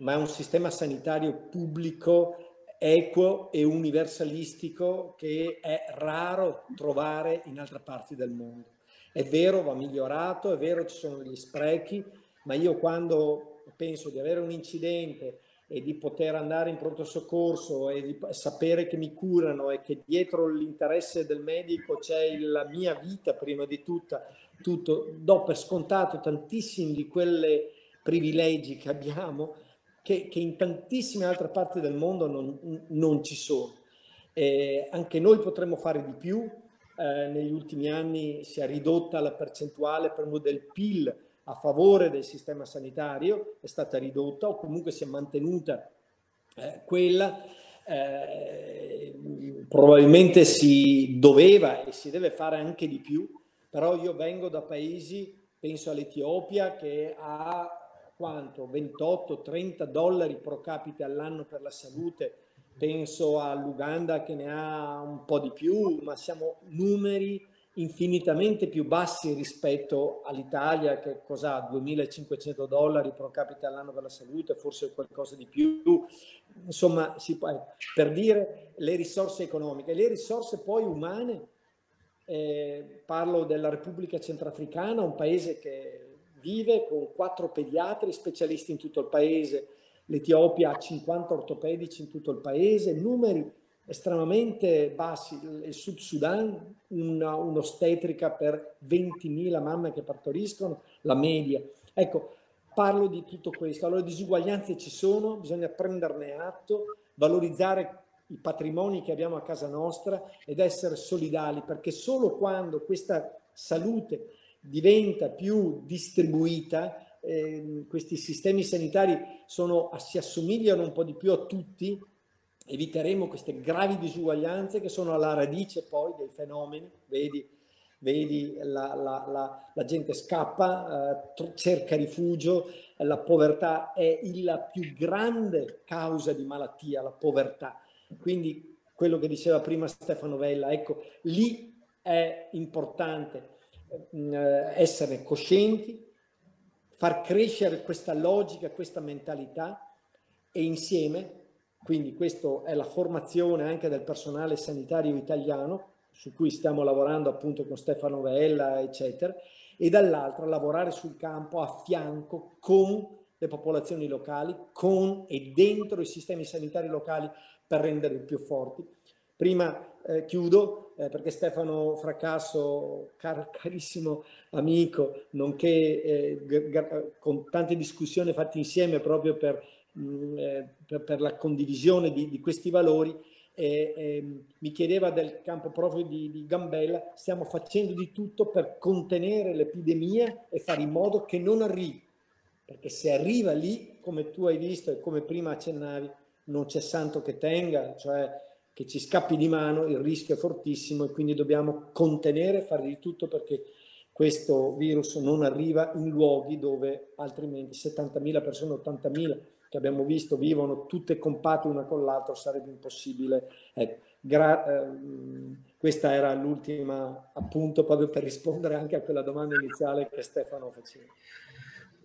ma è un sistema sanitario pubblico equo e universalistico che è raro trovare in altre parti del mondo. È vero, va migliorato, è vero, ci sono degli sprechi, ma io quando penso di avere un incidente e di poter andare in pronto soccorso e di sapere che mi curano e che dietro l'interesse del medico c'è la mia vita prima di tutta, tutto, do per scontato tantissimi di quelle privilegi che abbiamo che, che in tantissime altre parti del mondo non, non ci sono. Eh, anche noi potremmo fare di più, eh, negli ultimi anni si è ridotta la percentuale del PIL a favore del sistema sanitario, è stata ridotta o comunque si è mantenuta eh, quella. Eh, probabilmente si doveva e si deve fare anche di più, però io vengo da paesi, penso all'Etiopia che ha quanto 28-30 dollari pro capite all'anno per la salute penso all'Uganda che ne ha un po' di più, ma siamo numeri infinitamente più bassi rispetto all'Italia che cosa ha 2500 dollari pro capite all'anno per la salute, forse qualcosa di più. Insomma, si può, per dire le risorse economiche, le risorse poi umane, eh, parlo della Repubblica Centrafricana, un paese che vive con quattro pediatri specialisti in tutto il paese, l'Etiopia ha 50 ortopedici in tutto il paese, numeri estremamente bassi, il Sud Sudan un'ostetrica per 20.000 mamme che partoriscono, la media. Ecco, parlo di tutto questo. Allora, disuguaglianze ci sono, bisogna prenderne atto, valorizzare i patrimoni che abbiamo a casa nostra ed essere solidali, perché solo quando questa salute diventa più distribuita, eh, questi sistemi sanitari sono, si assomigliano un po' di più a tutti, eviteremo queste gravi disuguaglianze che sono alla radice poi dei fenomeni, vedi, vedi la, la, la, la gente scappa, eh, cerca rifugio, la povertà è la più grande causa di malattia, la povertà. Quindi quello che diceva prima Stefano Vella, ecco, lì è importante eh, essere coscienti, far crescere questa logica, questa mentalità e insieme, quindi questa è la formazione anche del personale sanitario italiano, su cui stiamo lavorando appunto con Stefano Vella, eccetera, e dall'altra lavorare sul campo a fianco con le popolazioni locali, con e dentro i sistemi sanitari locali per renderli più forti. Prima eh, chiudo eh, perché Stefano Fracasso, car carissimo amico, nonché eh, con tante discussioni fatte insieme proprio per, mh, mm, eh, per, per la condivisione di, di questi valori, e, e, mi chiedeva del campo proprio di, di, Gambella, stiamo facendo di tutto per contenere l'epidemia e fare in modo che non arrivi, perché se arriva lì, come tu hai visto e come prima accennavi, non c'è santo che tenga, cioè che ci scappi di mano, il rischio è fortissimo e quindi dobbiamo contenere, fare di tutto perché questo virus non arriva in luoghi dove altrimenti 70.000 persone, 80.000 che abbiamo visto vivono tutte compatte una con l'altra, sarebbe impossibile. Gra- ehm, questa era l'ultima appunto proprio per rispondere anche a quella domanda iniziale che Stefano faceva.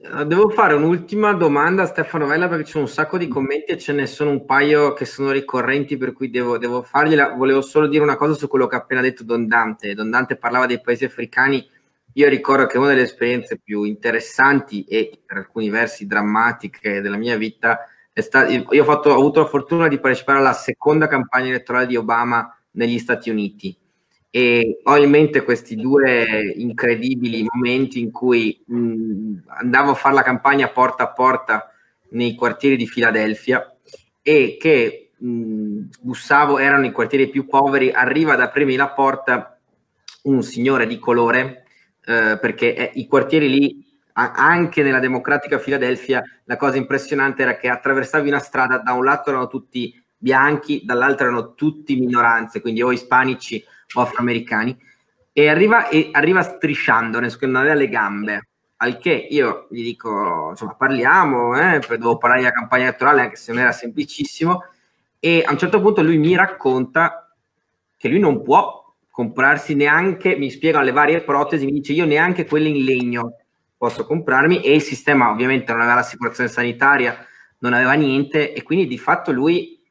Eh, devo fare un'ultima domanda a Stefano Vella perché sono un sacco di commenti e ce ne sono un paio che sono ricorrenti per cui devo, devo fargliela. Volevo solo dire una cosa su quello che ha appena detto Don Dante. Don Dante parlava dei paesi africani io ricordo che una delle esperienze più interessanti e per alcuni versi drammatiche della mia vita è stata. Io ho, fatto, ho avuto la fortuna di partecipare alla seconda campagna elettorale di Obama negli Stati Uniti e ho in mente questi due incredibili momenti in cui mh, andavo a fare la campagna porta a porta nei quartieri di Filadelfia e che mh, bussavo, erano i quartieri più poveri, arriva ad aprirmi la porta un signore di colore eh, perché eh, i quartieri lì, a, anche nella democratica Filadelfia, la cosa impressionante era che attraversavi una strada, da un lato erano tutti bianchi, dall'altro erano tutti minoranze, quindi o ispanici o afroamericani, e arriva, e arriva strisciando, non aveva le gambe, al che io gli dico, insomma, parliamo, eh, devo parlare della campagna elettorale, anche se non era semplicissimo, e a un certo punto lui mi racconta che lui non può comprarsi neanche, mi spiegano le varie protesi, mi dice io neanche quelle in legno posso comprarmi. E il sistema ovviamente non aveva l'assicurazione sanitaria, non aveva niente e quindi di fatto lui,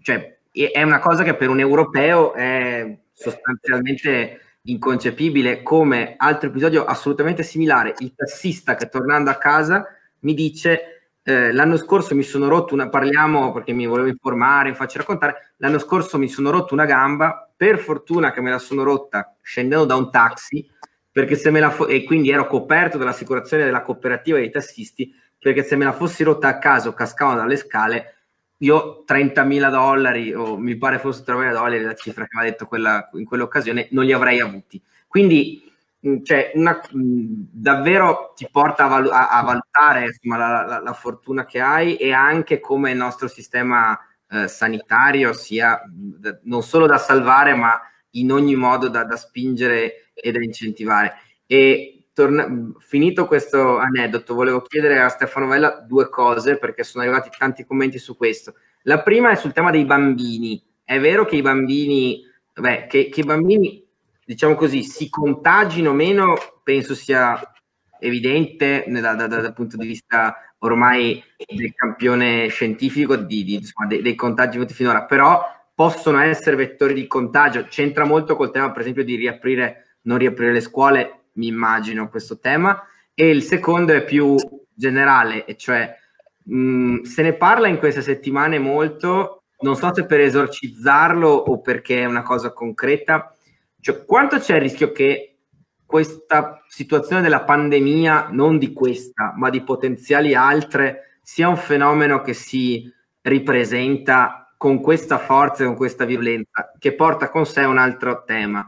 cioè è una cosa che per un europeo è sostanzialmente inconcepibile come altro episodio assolutamente similare, il tassista che tornando a casa mi dice eh, l'anno scorso mi sono rotto una, parliamo perché mi volevo informare, faccio raccontare, l'anno scorso mi sono rotto una gamba, per fortuna che me la sono rotta scendendo da un taxi, perché se me la fo- e quindi ero coperto dall'assicurazione della cooperativa dei tassisti, perché se me la fossi rotta a caso cascavo dalle scale, io 30.000 dollari, o mi pare fosse 30.000 dollari la cifra che mi ha detto quella, in quell'occasione, non li avrei avuti. Quindi cioè, una, davvero ti porta a, valu- a valutare insomma, la, la, la, fortuna che hai e anche come il nostro sistema eh, sanitario sia d- non solo da salvare, ma in ogni modo da, da spingere e da incentivare. E torna- finito questo aneddoto, volevo chiedere a Stefano Vella due cose perché sono arrivati tanti commenti su questo. La prima è sul tema dei bambini. È vero che i bambini, beh, che, che i bambini diciamo così, si contagino meno, penso sia evidente da, da, dal punto di vista ormai del campione scientifico di, di, insomma, dei, dei, contagi avuti finora, però possono essere vettori di contagio. C'entra molto col tema, per esempio, di riaprire, non riaprire le scuole, mi immagino questo tema. E il secondo è più generale, e cioè mh, se ne parla in queste settimane molto, non so se per esorcizzarlo o perché è una cosa concreta, cioè, quanto c'è il rischio che questa situazione della pandemia, non di questa, ma di potenziali altre, sia un fenomeno che si ripresenta con questa forza e con questa violenza, che porta con sé un altro tema.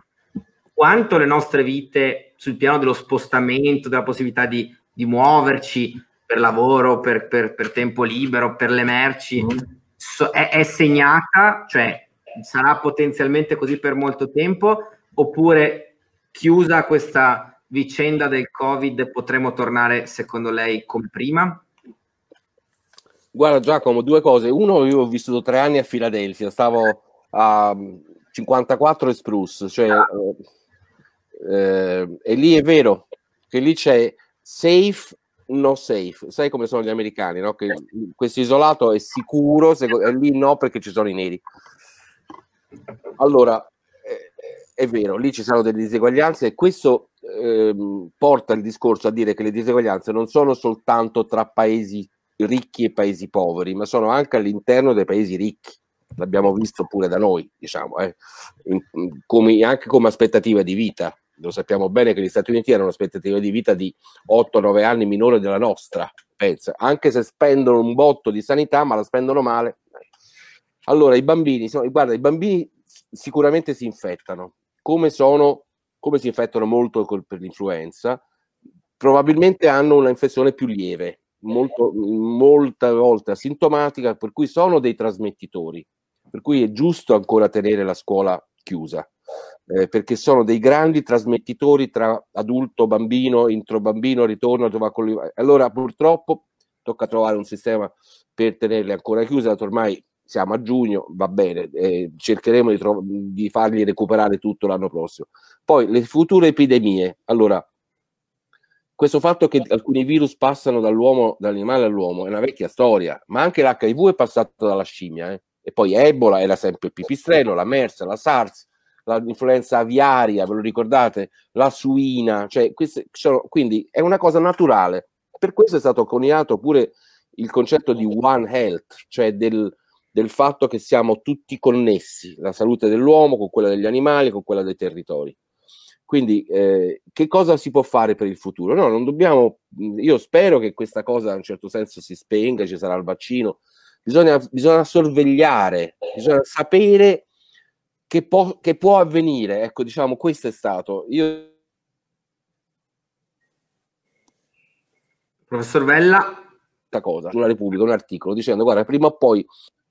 Quanto le nostre vite sul piano dello spostamento, della possibilità di, di muoverci per lavoro, per, per, per, tempo libero, per le merci, mm. so, è, è segnata, cioè sarà potenzialmente così per molto tempo, oppure chiusa questa vicenda del Covid potremo tornare secondo lei come prima? Guarda Giacomo, due cose. Uno, io ho vissuto tre anni a Filadelfia, stavo a 54 e Spruce, cioè, ah. Eh, e lì è vero che lì c'è safe, no safe. Sai come sono gli americani, no? Che questo isolato è sicuro, e lì no perché ci sono i neri. Allora, eh, è vero, lì ci sono delle diseguaglianze e questo eh, porta il discorso a dire che le diseguaglianze non sono soltanto tra paesi ricchi e paesi poveri, ma sono anche all'interno dei paesi ricchi. L'abbiamo visto pure da noi, diciamo, eh, in, come, anche come aspettativa di vita. Lo sappiamo bene che gli Stati Uniti hanno un'aspettativa di vita di 8-9 anni minore della nostra, pensa, anche se spendono un botto di sanità, ma la spendono male. Allora, i bambini, guarda, i bambini sicuramente si infettano, come, sono, come si infettano molto per l'influenza, probabilmente hanno una infezione più lieve, molto, molte volte asintomatica, per cui sono dei trasmettitori, per cui è giusto ancora tenere la scuola chiusa, eh, perché sono dei grandi trasmettitori tra adulto, bambino, intro bambino, ritorno, allora purtroppo tocca trovare un sistema per tenerle ancora chiuse, ormai siamo a giugno, va bene, eh, cercheremo di, tro- di fargli recuperare tutto l'anno prossimo. Poi le future epidemie, allora questo fatto che alcuni virus passano dall'uomo, dall'animale all'uomo è una vecchia storia, ma anche l'HIV è passato dalla scimmia, eh? e poi Ebola era sempre il pipistrello, la MERS, la SARS, l'influenza aviaria, ve lo ricordate? La suina, cioè, queste sono, quindi è una cosa naturale. Per questo è stato coniato pure il concetto di One Health, cioè del, del fatto che siamo tutti connessi, la salute dell'uomo con quella degli animali, con quella dei territori. Quindi, eh, che cosa si può fare per il futuro? No, non dobbiamo. Io spero che questa cosa in un certo senso si spenga, ci sarà il vaccino. Bisogna, bisogna sorvegliare, bisogna sapere che, po- che può avvenire. Ecco, diciamo, questo è stato. Io... Professor Vella. Cosa, sulla Repubblica, un articolo dicendo: guarda, prima o poi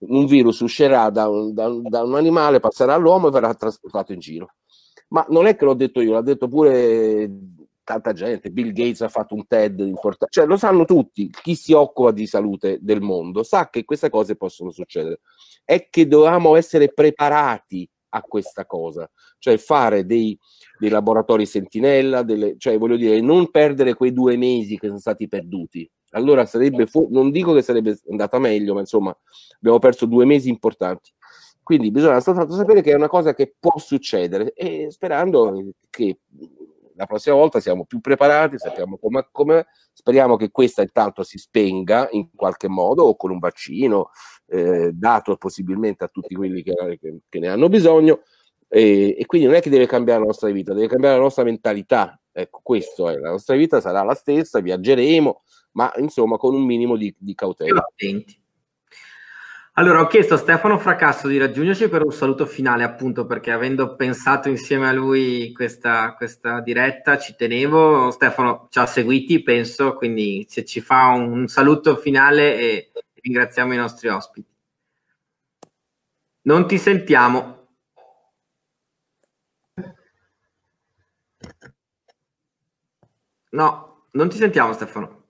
un virus uscirà da un, da, da un animale, passerà all'uomo e verrà trasportato in giro ma non è che l'ho detto io, l'ha detto pure tanta gente. Bill Gates ha fatto un TED importante, cioè lo sanno tutti. Chi si occupa di salute del mondo sa che queste cose possono succedere. È che dovevamo essere preparati a questa cosa, cioè fare dei, dei laboratori sentinella, delle, cioè voglio dire, non perdere quei due mesi che sono stati perduti. Allora sarebbe, fu- non dico che sarebbe andata meglio, ma insomma abbiamo perso due mesi importanti. Quindi bisogna soltanto sapere che è una cosa che può succedere e sperando che la prossima volta siamo più preparati, sappiamo come, come speriamo che questa intanto si spenga in qualche modo o con un vaccino eh, dato possibilmente a tutti quelli che, che, che ne hanno bisogno e, e, quindi non è che deve cambiare la nostra vita, deve cambiare la nostra mentalità. Ecco, questo è, la nostra vita sarà la stessa, viaggeremo, ma insomma con un minimo di, di cautela. Allora, ho chiesto a Stefano Fracasso di raggiungerci per un saluto finale, appunto perché avendo pensato insieme a lui questa, questa diretta, ci tenevo. Stefano ci ha seguiti, penso, quindi se ci fa un, un saluto finale e ringraziamo i nostri ospiti. Non ti sentiamo. No, non ti sentiamo Stefano.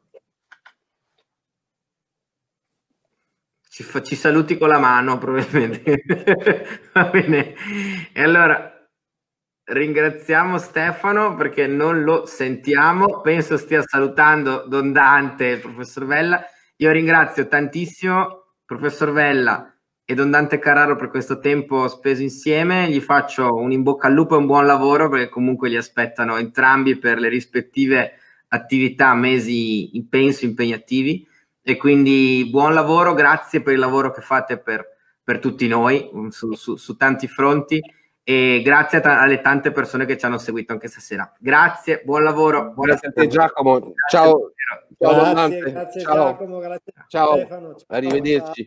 ci, fa, ci saluti con la mano probabilmente. Va bene. E allora ringraziamo Stefano perché non lo sentiamo. Penso stia salutando Don Dante il professor Vella. Io ringrazio tantissimo professor Vella e Don Dante Carraro per questo tempo speso insieme. Gli faccio un in bocca al lupo e un buon lavoro perché comunque li aspettano entrambi per le rispettive attività, mesi penso impegnativi e quindi buon lavoro, grazie per il lavoro che fate per, per tutti noi su, su, su, tanti fronti e grazie t- alle tante persone che ci hanno seguito anche stasera. Grazie, buon lavoro. Grazie a te Giacomo, ciao. Grazie, ciao, grazie, grazie ciao. Giacomo, grazie ciao. Stefano. Ciao. Arrivederci.